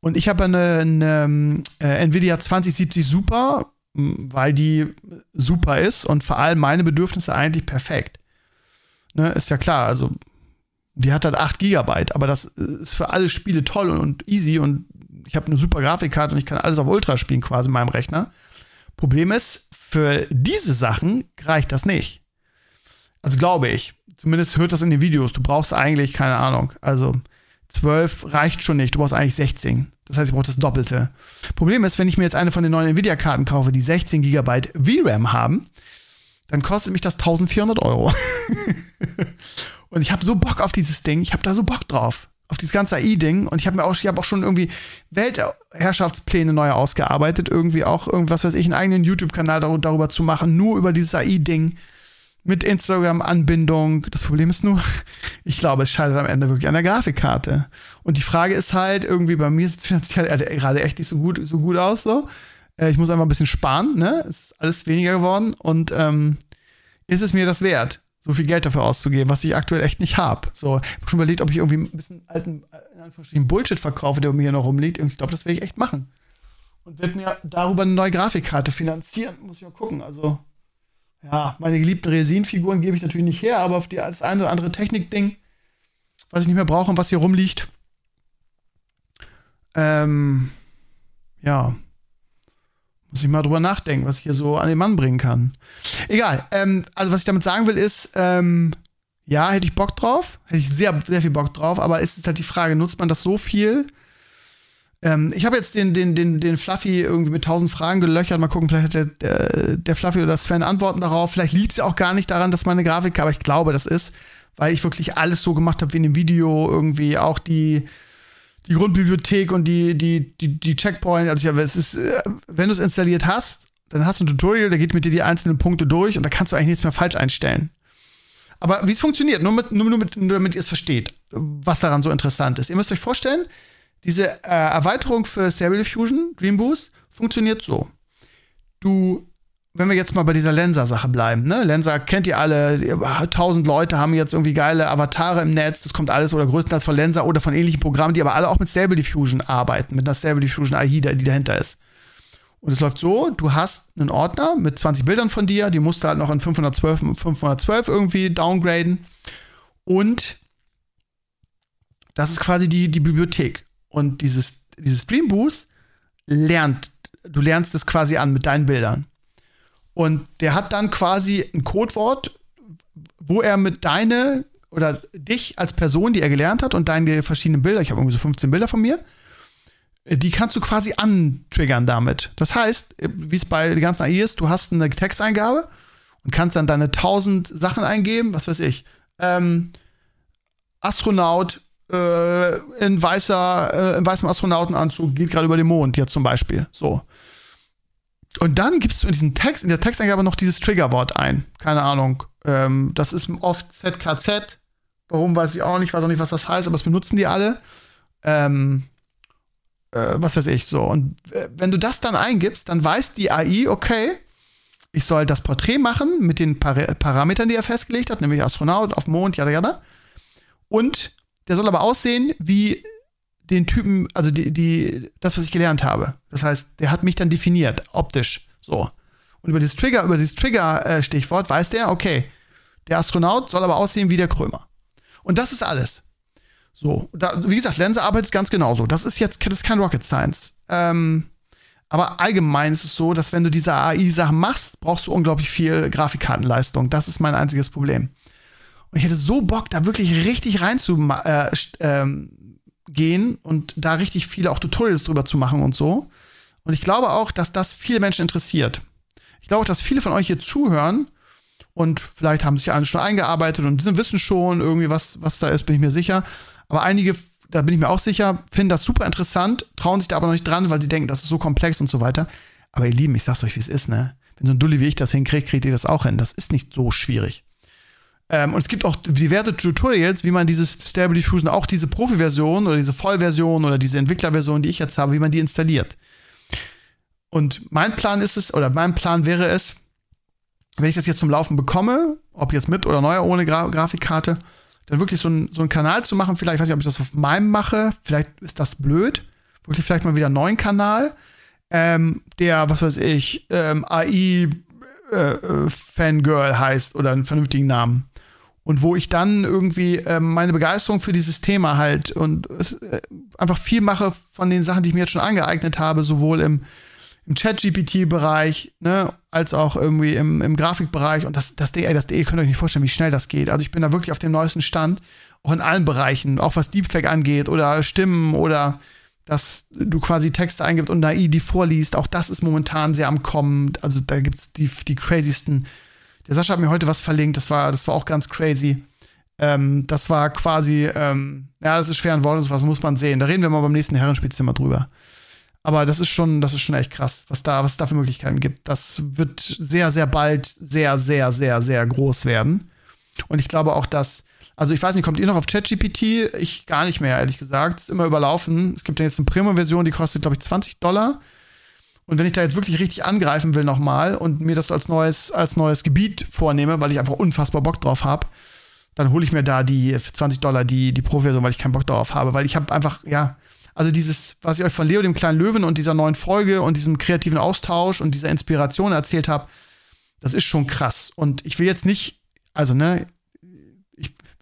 Und ich habe eine, eine äh, Nvidia 2070 Super weil die super ist und vor allem meine Bedürfnisse eigentlich perfekt. Ne, ist ja klar, also die hat halt 8 Gigabyte, aber das ist für alle Spiele toll und, und easy und ich habe eine super Grafikkarte und ich kann alles auf Ultra spielen quasi in meinem Rechner. Problem ist, für diese Sachen reicht das nicht. Also glaube ich. Zumindest hört das in den Videos. Du brauchst eigentlich, keine Ahnung, also 12 reicht schon nicht. Du brauchst eigentlich 16. Das heißt, ich brauche das Doppelte. Problem ist, wenn ich mir jetzt eine von den neuen Nvidia-Karten kaufe, die 16 GB VRAM haben, dann kostet mich das 1400 Euro. und ich habe so Bock auf dieses Ding. Ich habe da so Bock drauf. Auf dieses ganze AI-Ding. Und ich habe mir auch, ich habe auch schon irgendwie Weltherrschaftspläne neu ausgearbeitet. Irgendwie auch irgendwas, weiß ich, einen eigenen YouTube-Kanal darüber zu machen, nur über dieses AI-Ding mit Instagram-Anbindung. Das Problem ist nur, ich glaube, es scheitert am Ende wirklich an der Grafikkarte. Und die Frage ist halt, irgendwie bei mir sieht es finanziell gerade echt nicht so gut, so gut aus. So. Äh, ich muss einfach ein bisschen sparen, ne? Es ist alles weniger geworden. Und ähm, ist es mir das wert, so viel Geld dafür auszugeben, was ich aktuell echt nicht habe? So, ich habe schon überlegt, ob ich irgendwie ein bisschen alten, in Anführungsstrichen Bullshit verkaufe, der mir hier noch rumliegt. Ich glaube, das werde ich echt machen. Und werde mir darüber eine neue Grafikkarte finanzieren. Muss ich mal gucken. Also, ja, meine geliebten Resinfiguren gebe ich natürlich nicht her, aber auf die, das eine oder andere Technikding, was ich nicht mehr brauche und was hier rumliegt, ähm, ja, muss ich mal drüber nachdenken, was ich hier so an den Mann bringen kann. Egal, ähm, also was ich damit sagen will ist, ähm, ja, hätte ich Bock drauf, hätte ich sehr, sehr viel Bock drauf, aber ist es halt die Frage, nutzt man das so viel, ähm, ich habe jetzt den, den, den, den Fluffy irgendwie mit tausend Fragen gelöchert. Mal gucken, vielleicht hat der, der, Fluffy oder Sven Antworten darauf. Vielleicht liegt es ja auch gar nicht daran, dass meine Grafik, aber ich glaube, das ist, weil ich wirklich alles so gemacht habe wie in dem Video, irgendwie auch die, die Grundbibliothek und die, die, die, die Checkpoint. Also, ja, es ist, äh, wenn du es installiert hast, dann hast du ein Tutorial, da geht mit dir die einzelnen Punkte durch und da kannst du eigentlich nichts mehr falsch einstellen. Aber wie es funktioniert, nur, mit, nur, nur, mit, nur damit ihr es versteht, was daran so interessant ist. Ihr müsst euch vorstellen, diese äh, Erweiterung für Stable Diffusion, Dream Boost, funktioniert so. Du, wenn wir jetzt mal bei dieser Lenser-Sache bleiben, ne? Lenser kennt ihr alle, tausend Leute haben jetzt irgendwie geile Avatare im Netz, das kommt alles oder größtenteils von Lenser oder von ähnlichen Programmen, die aber alle auch mit Stable Diffusion arbeiten, mit einer Stable Diffusion AI, die dahinter ist. Und es läuft so, du hast einen Ordner mit 20 Bildern von dir, die musst du halt noch in 512, 512 irgendwie downgraden. Und das ist quasi die, die Bibliothek. Und dieses, dieses Dream Boost lernt, du lernst es quasi an mit deinen Bildern. Und der hat dann quasi ein Codewort, wo er mit deine oder dich als Person, die er gelernt hat und deine verschiedenen Bilder, ich habe irgendwie so 15 Bilder von mir, die kannst du quasi antriggern damit. Das heißt, wie es bei den ganzen AI ist, du hast eine Texteingabe und kannst dann deine tausend Sachen eingeben, was weiß ich. Ähm, Astronaut äh, in weißer, äh, in weißem Astronautenanzug geht gerade über den Mond, jetzt zum Beispiel. So. Und dann gibst du in diesen Text, in der Texteingabe noch dieses Triggerwort ein. Keine Ahnung. Ähm, das ist oft ZKZ. Warum weiß ich auch nicht, weiß auch nicht, was das heißt, aber das benutzen die alle. Ähm, äh, was weiß ich, so. Und äh, wenn du das dann eingibst, dann weiß die AI, okay, ich soll das Porträt machen mit den Par Parametern, die er festgelegt hat, nämlich Astronaut auf Mond, jada, jada. Und der soll aber aussehen wie den Typen, also die, die, das, was ich gelernt habe. Das heißt, der hat mich dann definiert, optisch. So. Und über dieses Trigger, über dieses Trigger-Stichwort weiß der, okay, der Astronaut soll aber aussehen wie der Krömer. Und das ist alles. So, da, wie gesagt, Lense arbeitet ganz genauso. Das ist jetzt das ist kein Rocket Science. Ähm, aber allgemein ist es so, dass wenn du diese AI-Sachen machst, brauchst du unglaublich viel Grafikkartenleistung. Das ist mein einziges Problem. Und ich hätte so Bock, da wirklich richtig rein zu äh, ähm, gehen und da richtig viele auch Tutorials drüber zu machen und so. Und ich glaube auch, dass das viele Menschen interessiert. Ich glaube auch, dass viele von euch hier zuhören und vielleicht haben sich alle schon eingearbeitet und wissen schon irgendwie, was, was da ist, bin ich mir sicher. Aber einige, da bin ich mir auch sicher, finden das super interessant, trauen sich da aber noch nicht dran, weil sie denken, das ist so komplex und so weiter. Aber ihr Lieben, ich sag's euch, wie es ist, ne? Wenn so ein Dulli wie ich das hinkriegt, kriegt ihr das auch hin. Das ist nicht so schwierig. Ähm, und es gibt auch diverse Tutorials, wie man dieses Stable Diffusion, auch diese Profi-Version oder diese Vollversion oder diese Entwicklerversion, die ich jetzt habe, wie man die installiert. Und mein Plan ist es, oder mein Plan wäre es, wenn ich das jetzt zum Laufen bekomme, ob jetzt mit oder neu ohne Gra Grafikkarte, dann wirklich so, ein, so einen Kanal zu machen. Vielleicht weiß ich, ob ich das auf meinem mache. Vielleicht ist das blöd. Wirklich vielleicht mal wieder einen neuen Kanal, ähm, der, was weiß ich, ähm, AI äh, äh, Fangirl heißt oder einen vernünftigen Namen. Und wo ich dann irgendwie äh, meine Begeisterung für dieses Thema halt und äh, einfach viel mache von den Sachen, die ich mir jetzt schon angeeignet habe, sowohl im im Chat-GPT-Bereich, ne, als auch irgendwie im, im Grafikbereich. Und das, das DE, das DE könnt ihr euch nicht vorstellen, wie schnell das geht. Also ich bin da wirklich auf dem neuesten Stand, auch in allen Bereichen, auch was Deepfake angeht oder Stimmen oder dass du quasi Texte eingibst und AI die vorliest. Auch das ist momentan sehr am Kommen. Also da gibt's die, die craziesten. Der Sascha hat mir heute was verlinkt, das war, das war auch ganz crazy. Ähm, das war quasi, ähm, ja, das ist schwer in Worten, was muss man sehen. Da reden wir mal beim nächsten Herrenspielzimmer drüber. Aber das ist schon, das ist schon echt krass, was da, was da für Möglichkeiten gibt. Das wird sehr, sehr bald sehr, sehr, sehr, sehr groß werden. Und ich glaube auch, dass, also ich weiß nicht, kommt ihr noch auf ChatGPT? Ich gar nicht mehr, ehrlich gesagt. Es ist immer überlaufen. Es gibt ja jetzt eine Premium-Version, die kostet, glaube ich, 20 Dollar. Und wenn ich da jetzt wirklich richtig angreifen will nochmal und mir das als neues, als neues Gebiet vornehme, weil ich einfach unfassbar Bock drauf habe, dann hole ich mir da die 20 Dollar die, die Pro-Version, weil ich keinen Bock darauf habe. Weil ich habe einfach, ja, also dieses, was ich euch von Leo, dem kleinen Löwen und dieser neuen Folge und diesem kreativen Austausch und dieser Inspiration erzählt habe, das ist schon krass. Und ich will jetzt nicht, also ne,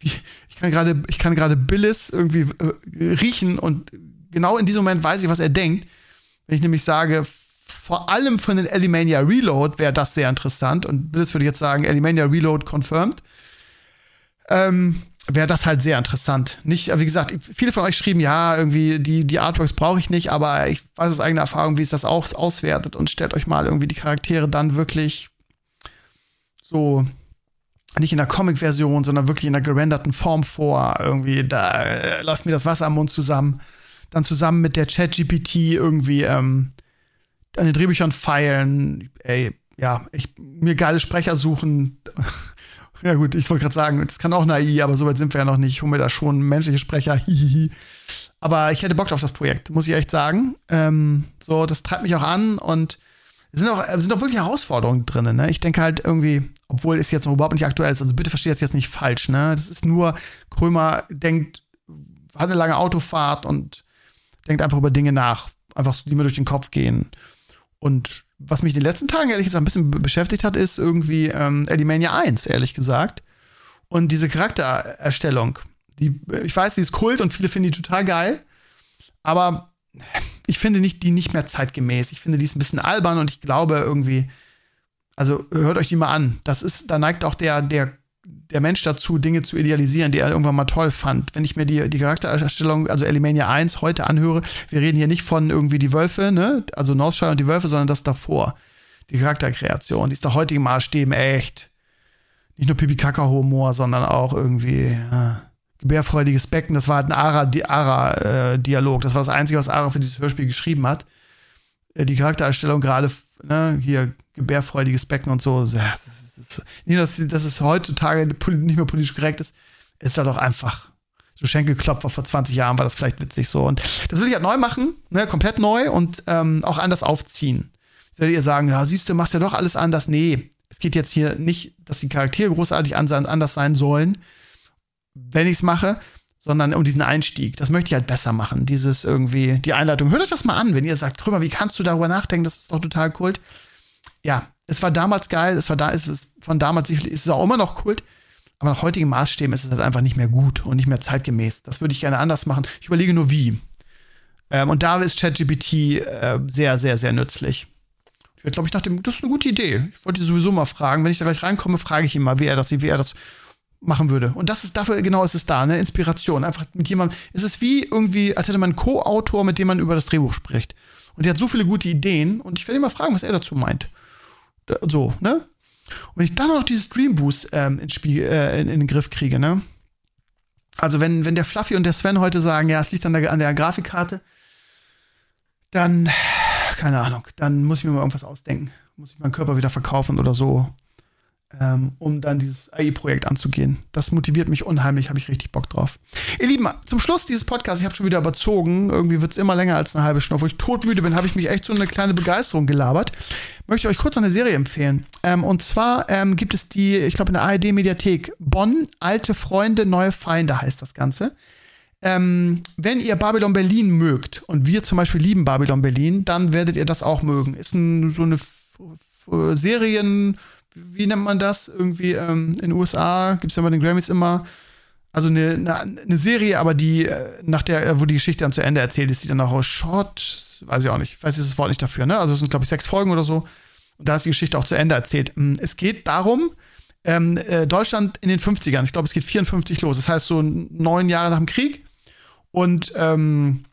ich, ich kann gerade, ich kann gerade Billis irgendwie äh, riechen und genau in diesem Moment weiß ich, was er denkt. Wenn ich nämlich sage, vor allem von den Elimania Reload wäre das sehr interessant und Billis würde jetzt sagen, Elimania Reload confirmed. Ähm, wäre das halt sehr interessant. Nicht, wie gesagt, viele von euch schrieben, ja, irgendwie die, die Artworks brauche ich nicht, aber ich weiß aus eigener Erfahrung, wie es das auch auswertet und stellt euch mal irgendwie die Charaktere dann wirklich so nicht in der Comic-Version, sondern wirklich in der gerenderten Form vor. Irgendwie, da äh, lasst mir das Wasser am Mund zusammen. Dann zusammen mit der Chat-GPT irgendwie ähm, an den Drehbüchern feilen. Ey, ja, ich, mir geile Sprecher suchen. Ja, gut, ich wollte gerade sagen, das kann auch AI, aber soweit sind wir ja noch nicht. Ich hole mir da schon menschliche Sprecher. Aber ich hätte Bock auf das Projekt, muss ich echt sagen. Ähm, so, das treibt mich auch an und es sind auch, sind auch wirklich Herausforderungen drin. Ne? Ich denke halt irgendwie, obwohl es jetzt noch überhaupt nicht aktuell ist, also bitte versteht das jetzt nicht falsch. Ne? Das ist nur, Krömer denkt, hat eine lange Autofahrt und denkt einfach über Dinge nach, einfach so, die mir durch den Kopf gehen. Und was mich in den letzten Tagen ehrlich gesagt ein bisschen beschäftigt hat, ist irgendwie ähm, Elimania 1, ehrlich gesagt. Und diese Charaktererstellung. Die, ich weiß, die ist Kult und viele finden die total geil. Aber ich finde nicht, die nicht mehr zeitgemäß. Ich finde, die ist ein bisschen albern und ich glaube irgendwie, also hört euch die mal an. Das ist, da neigt auch der, der der Mensch dazu, Dinge zu idealisieren, die er irgendwann mal toll fand. Wenn ich mir die, die Charaktererstellung, also Elimania 1 heute anhöre, wir reden hier nicht von irgendwie die Wölfe, ne, also Northshire und die Wölfe, sondern das davor. Die Charakterkreation, die ist nach heutigen Maßstäben echt nicht nur Pipi-Kaka-Humor, sondern auch irgendwie ja, gebärfreudiges Becken. Das war halt ein Ara-Dialog. Ara, das war das Einzige, was Ara für dieses Hörspiel geschrieben hat. Äh, die Charaktererstellung gerade, ne, hier gebärfreudiges Becken und so. Das ist, nicht, dass, dass es heutzutage nicht mehr politisch korrekt ist, ist halt auch einfach so Schenkelklopfer vor 20 Jahren war das vielleicht witzig so. Und das will ich halt neu machen, ne, komplett neu und ähm, auch anders aufziehen. Soll ihr sagen, ja, siehst du, machst ja doch alles anders. Nee, es geht jetzt hier nicht, dass die Charaktere großartig anders sein sollen, wenn ich es mache, sondern um diesen Einstieg. Das möchte ich halt besser machen. Dieses irgendwie, die Einleitung. Hört euch das mal an, wenn ihr sagt, Krümmer, wie kannst du darüber nachdenken? Das ist doch total kult. Ja, es war damals geil, es war da, es ist von damals, ist es auch immer noch kult. Aber nach heutigen Maßstäben ist es halt einfach nicht mehr gut und nicht mehr zeitgemäß. Das würde ich gerne anders machen. Ich überlege nur wie. Ähm, und da ist ChatGPT äh, sehr, sehr, sehr nützlich. Ich werde, glaube ich, nach dem, das ist eine gute Idee. Ich wollte sowieso mal fragen. Wenn ich da gleich reinkomme, frage ich ihn mal, wie er das, wie er das machen würde. Und das ist dafür, genau ist es da, ne? Inspiration. Einfach mit jemandem. Es ist wie irgendwie, als hätte man einen Co-Autor, mit dem man über das Drehbuch spricht. Und der hat so viele gute Ideen und ich werde ihn mal fragen, was er dazu meint. So, ne? Und wenn ich dann noch dieses Dream Boost ähm, ins Spiel, äh, in, in, den Griff kriege, ne? Also wenn, wenn der Fluffy und der Sven heute sagen, ja, es liegt an der, an der Grafikkarte, dann, keine Ahnung, dann muss ich mir mal irgendwas ausdenken. Muss ich meinen Körper wieder verkaufen oder so ähm, um dann dieses AI-Projekt anzugehen. Das motiviert mich unheimlich, habe ich richtig Bock drauf. Ihr Lieben, zum Schluss dieses Podcasts, ich habe schon wieder überzogen, irgendwie wird es immer länger als eine halbe Stunde, wo ich todmüde bin, habe ich mich echt so eine kleine Begeisterung gelabert. Möchte euch kurz eine Serie empfehlen. Ähm, und zwar ähm, gibt es die, ich glaube in der ARD-Mediathek, Bonn, alte Freunde, neue Feinde heißt das Ganze. Ähm, wenn ihr Babylon Berlin mögt, und wir zum Beispiel lieben Babylon Berlin, dann werdet ihr das auch mögen. Ist ein, so eine Serien- wie nennt man das? Irgendwie ähm, in den USA gibt es ja bei den Grammys immer, also eine, eine, eine, Serie, aber die, äh, nach der, wo die Geschichte dann zu Ende erzählt ist, die dann auch Short, weiß ich auch nicht, ich weiß das Wort nicht dafür, ne? Also es sind, glaube ich, sechs Folgen oder so. Und da ist die Geschichte auch zu Ende erzählt. Mm, es geht darum, ähm, äh, Deutschland in den 50ern, ich glaube, es geht 54 los. Das heißt, so neun Jahre nach dem Krieg. Und ähm,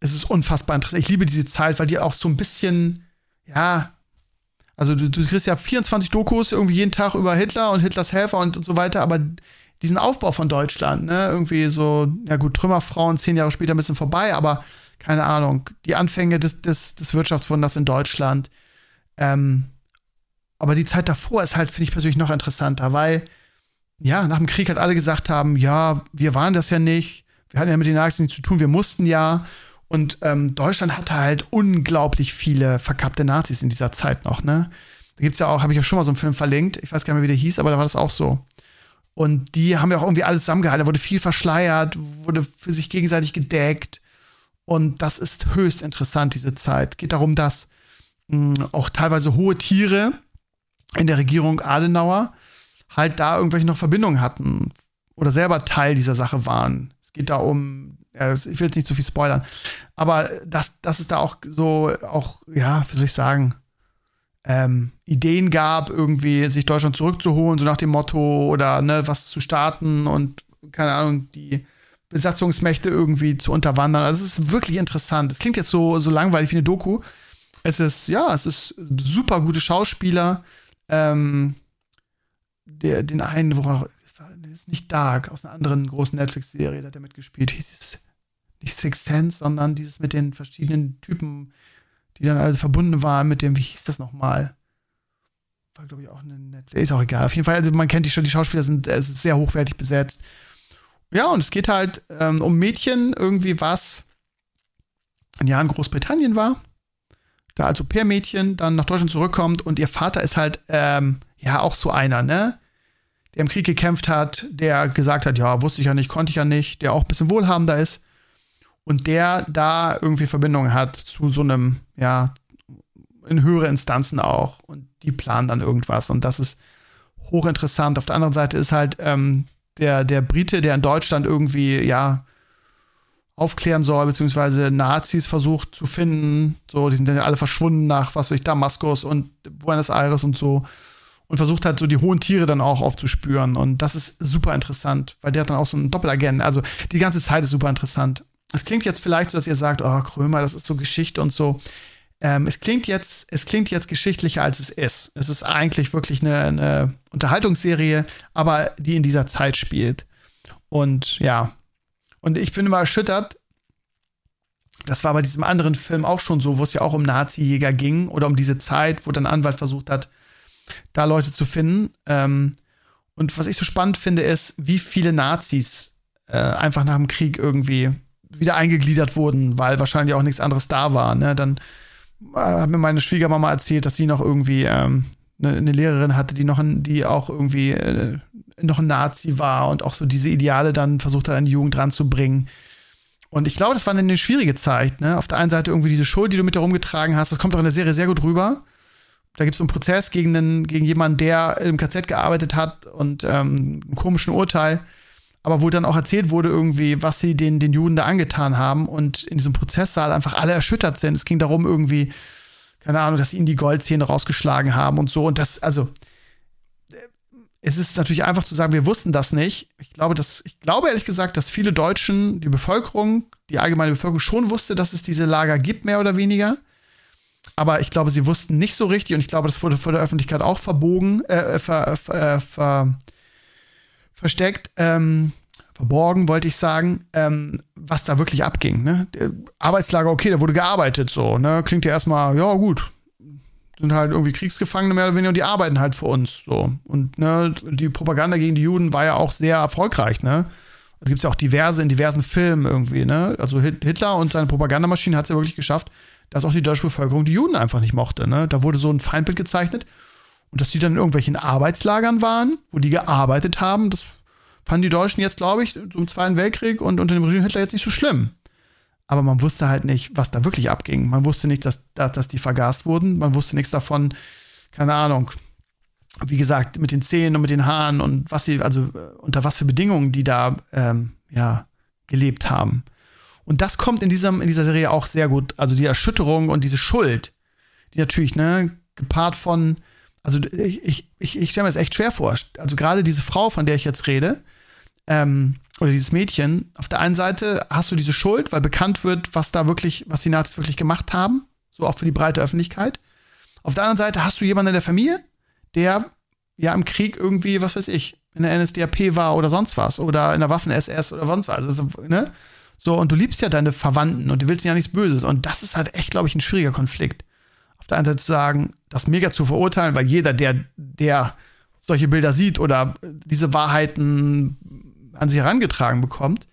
es ist unfassbar interessant. Ich liebe diese Zeit, weil die auch so ein bisschen, ja, also du, du kriegst ja 24 Dokus irgendwie jeden Tag über Hitler und Hitlers Helfer und, und so weiter, aber diesen Aufbau von Deutschland, ne, irgendwie so, ja gut, Trümmerfrauen zehn Jahre später ein bisschen vorbei, aber keine Ahnung, die Anfänge des, des, des Wirtschaftswunders in Deutschland. Ähm, aber die Zeit davor ist halt, finde ich persönlich noch interessanter, weil, ja, nach dem Krieg hat alle gesagt haben, ja, wir waren das ja nicht, wir hatten ja mit den Nazis nichts zu tun, wir mussten ja. Und ähm, Deutschland hatte halt unglaublich viele verkappte Nazis in dieser Zeit noch, ne? Da gibt's ja auch, habe ich ja schon mal so einen Film verlinkt, ich weiß gar nicht mehr, wie der hieß, aber da war das auch so. Und die haben ja auch irgendwie alles zusammengehalten, da wurde viel verschleiert, wurde für sich gegenseitig gedeckt. Und das ist höchst interessant, diese Zeit. Geht darum, dass mh, hm, auch teilweise hohe Tiere in der Regierung Adenauer halt da irgendwelche noch Verbindungen hatten oder selber Teil dieser Sache waren. Es geht da um ich will jetzt nicht zu viel spoilern. Aber dass, dass es da auch so, auch, ja, wie soll ich sagen, ähm, Ideen gab, irgendwie sich Deutschland zurückzuholen, so nach dem Motto, oder ne, was zu starten und, keine Ahnung, die Besatzungsmächte irgendwie zu unterwandern. Also es ist wirklich interessant. Es klingt jetzt so, so langweilig wie eine Doku. Es ist, ja, es ist super gute Schauspieler. Ähm, der, den einen, worauf, ist nicht Dark, aus einer anderen großen Netflix-Serie, da hat er mitgespielt. Hieß es nicht Sixth Sense, sondern dieses mit den verschiedenen Typen, die dann alle verbunden waren mit dem, wie hieß das nochmal? War, glaube ich, auch eine Netflix. Ist auch egal. Auf jeden Fall, also man kennt die schon, die Schauspieler sind, es ist sehr hochwertig besetzt. Ja, und es geht halt ähm, um Mädchen, irgendwie was ein Jahr in Großbritannien war. Da also Per-Mädchen dann nach Deutschland zurückkommt und ihr Vater ist halt, ähm, ja, auch so einer, ne? Der im Krieg gekämpft hat, der gesagt hat, ja, wusste ich ja nicht, konnte ich ja nicht, der auch ein bisschen wohlhabender ist und der da irgendwie Verbindung hat zu so einem, ja, in höhere Instanzen auch und die planen dann irgendwas und das ist hochinteressant. Auf der anderen Seite ist halt ähm, der, der Brite, der in Deutschland irgendwie, ja, aufklären soll, beziehungsweise Nazis versucht zu finden. So, die sind dann alle verschwunden nach, was weiß ich, Damaskus und Buenos Aires und so. Und versucht halt so die hohen Tiere dann auch aufzuspüren. Und das ist super interessant, weil der hat dann auch so einen Doppelagenten. Also die ganze Zeit ist super interessant. Es klingt jetzt vielleicht so, dass ihr sagt, oh, Krömer, das ist so Geschichte und so. ähm, es klingt jetzt, es klingt jetzt geschichtlicher als es ist. Es ist eigentlich wirklich eine, eine Unterhaltungsserie, aber die in dieser Zeit spielt. Und ja, und ich bin immer erschüttert. Das war bei diesem anderen Film auch schon so, wo es ja auch um Nazi-Jäger ging oder um diese Zeit, wo dann Anwalt versucht hat, da Leute zu finden. Ähm, und was ich so spannend finde, ist, wie viele Nazis äh, einfach nach dem Krieg irgendwie wieder eingegliedert wurden, weil wahrscheinlich auch nichts anderes da war. Ne? Dann äh, hat mir meine Schwiegermama erzählt, dass sie noch irgendwie ähm, eine, eine, Lehrerin hatte, die noch ein, die auch irgendwie äh, noch ein Nazi war und auch so diese Ideale dann versucht hat, an die Jugend ranzubringen. Und ich glaube, das war eine schwierige Zeit. Ne? Auf der einen Seite irgendwie diese Schuld, die du mit herumgetragen hast, das kommt auch in der Serie sehr gut rüber. Da gibt es einen Prozess gegen, einen, gegen jemanden, der im KZ gearbeitet hat und ähm, einen komischen Urteil aber wo dann auch erzählt wurde, irgendwie, was sie den, den Juden da angetan haben und in diesem Prozesssaal einfach alle erschüttert sind. Es ging darum, irgendwie, keine Ahnung, dass ihnen die Goldzähne rausgeschlagen haben und so. Und das, also, es ist natürlich einfach zu sagen, wir wussten das nicht. Ich glaube, dass, ich glaube ehrlich gesagt, dass viele Deutschen, die Bevölkerung, die allgemeine Bevölkerung schon wusste, dass es diese Lager gibt, mehr oder weniger. Aber ich glaube, sie wussten nicht so richtig und ich glaube, das wurde vor der Öffentlichkeit auch verbogen, äh, ver, ver, ver versteckt, ähm, verborgen, wollte ich sagen, ähm, was da wirklich abging. Ne? Arbeitslager, okay, da wurde gearbeitet, so, ne? Klingt ja erstmal, ja, gut. Sind halt irgendwie Kriegsgefangene mehr oder weniger und die arbeiten halt für uns. So. Und ne, die Propaganda gegen die Juden war ja auch sehr erfolgreich, ne? Also gibt es ja auch diverse in diversen Filmen irgendwie, ne? Also Hitler und seine Propagandamaschine hat es ja wirklich geschafft, dass auch die deutsche Bevölkerung die Juden einfach nicht mochte. Ne? Da wurde so ein Feindbild gezeichnet und dass die dann in irgendwelchen Arbeitslagern waren, wo die gearbeitet haben, das fanden die Deutschen jetzt, glaube ich, zum Zweiten Weltkrieg und unter dem Regime Hitler jetzt nicht so schlimm. Aber man wusste halt nicht, was da wirklich abging. Man wusste nicht, dass, dass, dass die vergast wurden. Man wusste nichts davon, keine Ahnung, wie gesagt, mit den Zähnen und mit den Haaren und was sie, also äh, unter was für Bedingungen die da, ähm, ja, gelebt haben. Und das kommt in, diesem, in dieser Serie auch sehr gut. Also die Erschütterung und diese Schuld, die natürlich, ne, gepaart von, also ich, ich, ich, ich stelle mir das echt schwer vor. Also gerade diese Frau, von der ich jetzt rede, ähm, oder dieses Mädchen, auf der einen Seite hast du diese Schuld, weil bekannt wird, was da wirklich, was die Nazis wirklich gemacht haben, so auch für die breite Öffentlichkeit. Auf der anderen Seite hast du jemanden in der Familie, der ja im Krieg irgendwie, was weiß ich, in der NSDAP war oder sonst was oder in der Waffen-SS oder sonst was. Also, ne? So, und du liebst ja deine Verwandten und du willst ja nichts Böses. Und das ist halt echt, glaube ich, ein schwieriger Konflikt auf der einen Seite zu sagen, das mega zu verurteilen, weil jeder, der, der solche Bilder sieht oder diese Wahrheiten an sich herangetragen bekommt,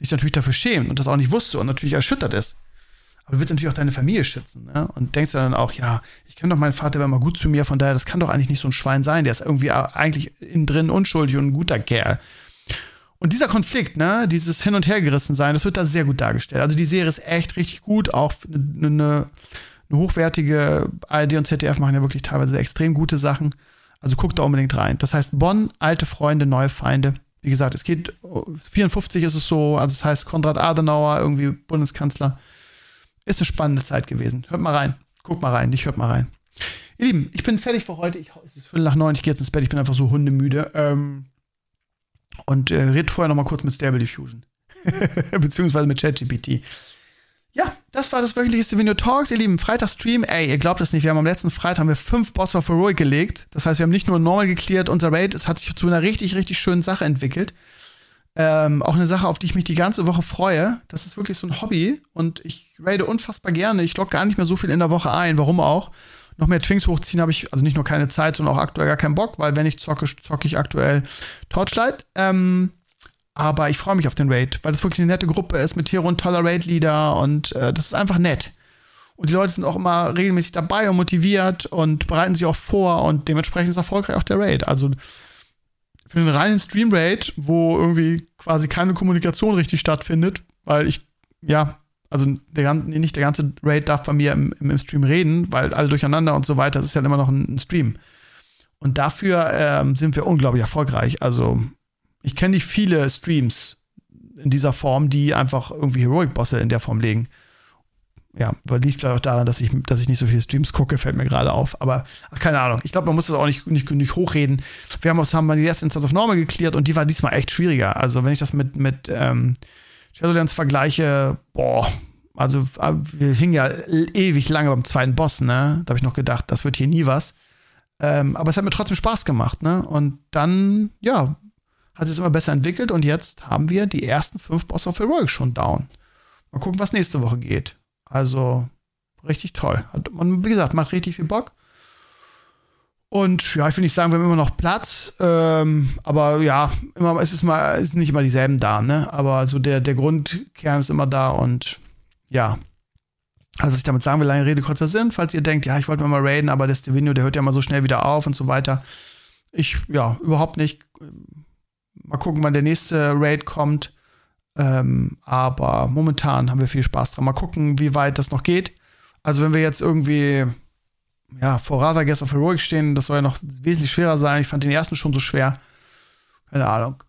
sich natürlich dafür schämt und das auch nicht wusste und natürlich erschüttert ist. Aber du willst natürlich auch deine Familie schützen, ne? Und denkst dann auch, ja, ich kenne doch meinen Vater, der war mal gut zu mir, von daher, das kann doch eigentlich nicht so ein Schwein sein, der ist irgendwie eigentlich innen drin unschuldig und ein guter Kerl. Und dieser Konflikt, ne, dieses Hin- und Hergerissen sein, das wird da sehr gut dargestellt. Also die Serie ist echt richtig gut, auch eine, eine hochwertige ARD und ZDF machen ja wirklich teilweise extrem gute Sachen. Also guckt da unbedingt rein. Das heißt Bonn, alte Freunde, neue Feinde. Wie gesagt, es geht, 54 ist es so, also es das heißt Konrad Adenauer, irgendwie Bundeskanzler. Ist eine spannende Zeit gewesen. Hört mal rein. Guckt mal rein, nicht hört mal rein. Ihr Lieben, ich bin fertig für heute. Ich, es ist Viertel nach neun, ich gehe jetzt ins Bett, ich bin einfach so hundemüde. Ähm, und äh, red vorher noch mal kurz mit Stable Diffusion. Beziehungsweise mit ChatGPT. Ja, das war das wöchentliche Stevenio Talks, ihr Lieben. Freitag-Stream, ey, ihr glaubt es nicht, wir haben am letzten Freitag haben wir fünf Boss of Heroic gelegt. Das heißt, wir haben nicht nur normal geklärt, unser Raid, es hat sich zu einer richtig, richtig schönen Sache entwickelt. Ähm, auch eine Sache, auf die ich mich die ganze Woche freue. Das ist wirklich so ein Hobby und ich raide unfassbar gerne. Ich logge gar nicht mehr so viel in der Woche ein, warum auch. Noch mehr Twinks hochziehen habe ich, also nicht nur keine Zeit, sondern auch aktuell gar keinen Bock, weil wenn ich zocke, zocke ich aktuell Torchlight. Ähm, aber ich freue mich auf den Raid, weil das wirklich eine nette Gruppe ist mit Hero und toller Raid-Leader und äh, das ist einfach nett. Und die Leute sind auch immer regelmäßig dabei und motiviert und bereiten sich auch vor und dementsprechend ist erfolgreich auch der Raid. Also für einen reinen Stream-Raid, wo irgendwie quasi keine Kommunikation richtig stattfindet, weil ich, ja, also der, nicht der ganze Raid darf bei mir im, im Stream reden, weil alle durcheinander und so weiter, das ist ja immer noch ein, ein Stream. Und dafür ähm, sind wir unglaublich erfolgreich. Also ich kenne nicht viele Streams in dieser Form, die einfach irgendwie Heroic-Bosse in der Form legen. Ja, weil liegt vielleicht auch daran, dass ich, dass ich nicht so viele Streams gucke, fällt mir gerade auf. Aber ach, keine Ahnung. Ich glaube, man muss das auch nicht, nicht, nicht hochreden. Wir haben, haben mal die erste Instance of Normal geklärt und die war diesmal echt schwieriger. Also, wenn ich das mit, mit ähm, Shadowlands vergleiche, boah, Also äh, wir hingen ja ewig lange beim zweiten Boss, ne? Da habe ich noch gedacht, das wird hier nie was. Ähm, aber es hat mir trotzdem Spaß gemacht, ne? Und dann, ja, hat sich immer besser entwickelt und jetzt haben wir die ersten fünf Boss of Heroic schon down. Mal gucken, was nächste Woche geht. Also richtig toll. Und wie gesagt, macht richtig viel Bock. Und ja, ich will nicht sagen, wir haben immer noch Platz, ähm, aber ja, immer, es ist mal, es ist nicht immer dieselben da, ne? Aber so der, der Grundkern ist immer da und ja. Also, was ich damit sagen will, lange Rede, kurzer Sinn, falls ihr denkt, ja, ich wollte mal raiden, aber der Stevino, der hört ja mal so schnell wieder auf und so weiter. Ich, ja, überhaupt nicht. Mal gucken, wann der nächste Raid kommt. Ähm, aber momentan haben wir viel Spaß dran. Mal gucken, wie weit das noch geht. Also, wenn wir jetzt irgendwie ja, vor Rather Guest of Heroic stehen, das soll ja noch wesentlich schwerer sein. Ich fand den ersten schon so schwer. Keine Ahnung.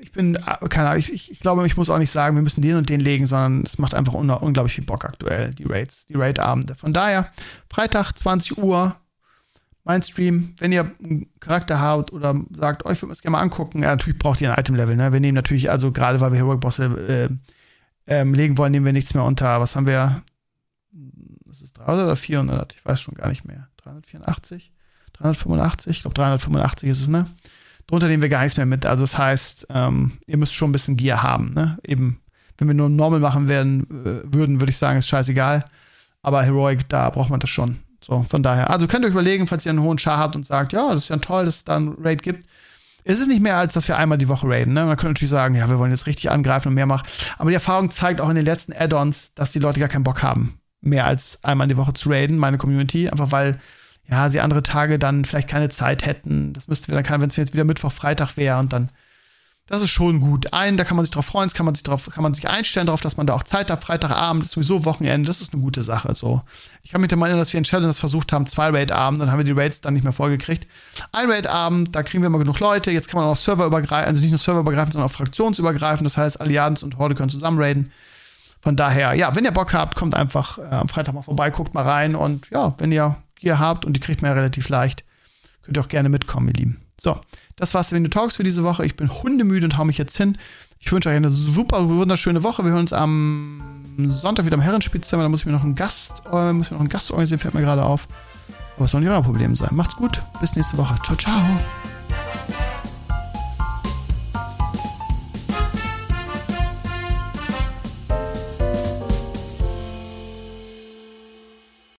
Ich bin, keine Ahnung, ich, ich, glaube, ich muss auch nicht sagen, wir müssen den und den legen, sondern es macht einfach un unglaublich viel Bock aktuell, die Raids, die Raid-Abende. Von daher, Freitag, 20 Uhr, mein Stream. Wenn ihr einen Charakter habt oder sagt, euch oh, würde es gerne mal angucken, ja, natürlich braucht ihr ein Item-Level. Ne? Wir nehmen natürlich, also gerade weil wir Heroic-Bosse äh, äh, legen wollen, nehmen wir nichts mehr unter. Was haben wir? das ist 300 oder 400, ich weiß schon gar nicht mehr. 384, 385, ich glaube 385 ist es, ne? Drunter nehmen wir gar nichts mehr mit. Also das heißt, ähm, ihr müsst schon ein bisschen Gear haben, ne? Eben, wenn wir nur Normal machen werden, äh, würden, würde ich sagen, ist scheißegal. Aber Heroic, da braucht man das schon. So, von daher. Also könnt ihr euch überlegen, falls ihr einen hohen Char habt und sagt, ja, das ist ja toll, dass es da ein Raid gibt. Es ist nicht mehr, als dass wir einmal die Woche raiden. Ne? Man könnte natürlich sagen, ja, wir wollen jetzt richtig angreifen und mehr machen. Aber die Erfahrung zeigt auch in den letzten Add-ons, dass die Leute gar keinen Bock haben mehr als einmal in die Woche zu raiden, meine Community, einfach weil ja, sie andere Tage dann vielleicht keine Zeit hätten. Das müssten wir dann, wenn es jetzt wieder Mittwoch, Freitag wäre und dann, das ist schon gut. Ein, da kann man sich drauf freuen, kann man sich drauf, kann man sich einstellen darauf, dass man da auch Zeit hat. Freitagabend ist sowieso Wochenende, das ist eine gute Sache. So, ich kann mich mal erinnern, dass wir in Challenge versucht haben, zwei Raid-Abend, dann haben wir die Raids dann nicht mehr vollgekriegt. Ein Raid-Abend, da kriegen wir immer genug Leute. Jetzt kann man auch serverübergreifend, also nicht nur serverübergreifend, sondern auch fraktionsübergreifend. Das heißt, Allianz und Horde können zusammen raiden. Von daher, ja, wenn ihr Bock habt, kommt einfach äh, am Freitag mal vorbei, guckt mal rein und ja, wenn ihr Gear habt und die kriegt man ja relativ leicht, könnt ihr auch gerne mitkommen, ihr Lieben. So, das war's wenn du Talks für diese Woche. Ich bin hundemüde und hau mich jetzt hin. Ich wünsche euch eine super, wunderschöne Woche. Wir hören uns am Sonntag wieder im Herrenspielzimmer. Da muss ich mir noch einen Gast, äh, muss mir noch einen Gast organisieren, fällt mir gerade auf. Aber es soll nicht euer Problem sein. Macht's gut. Bis nächste Woche. Ciao, ciao.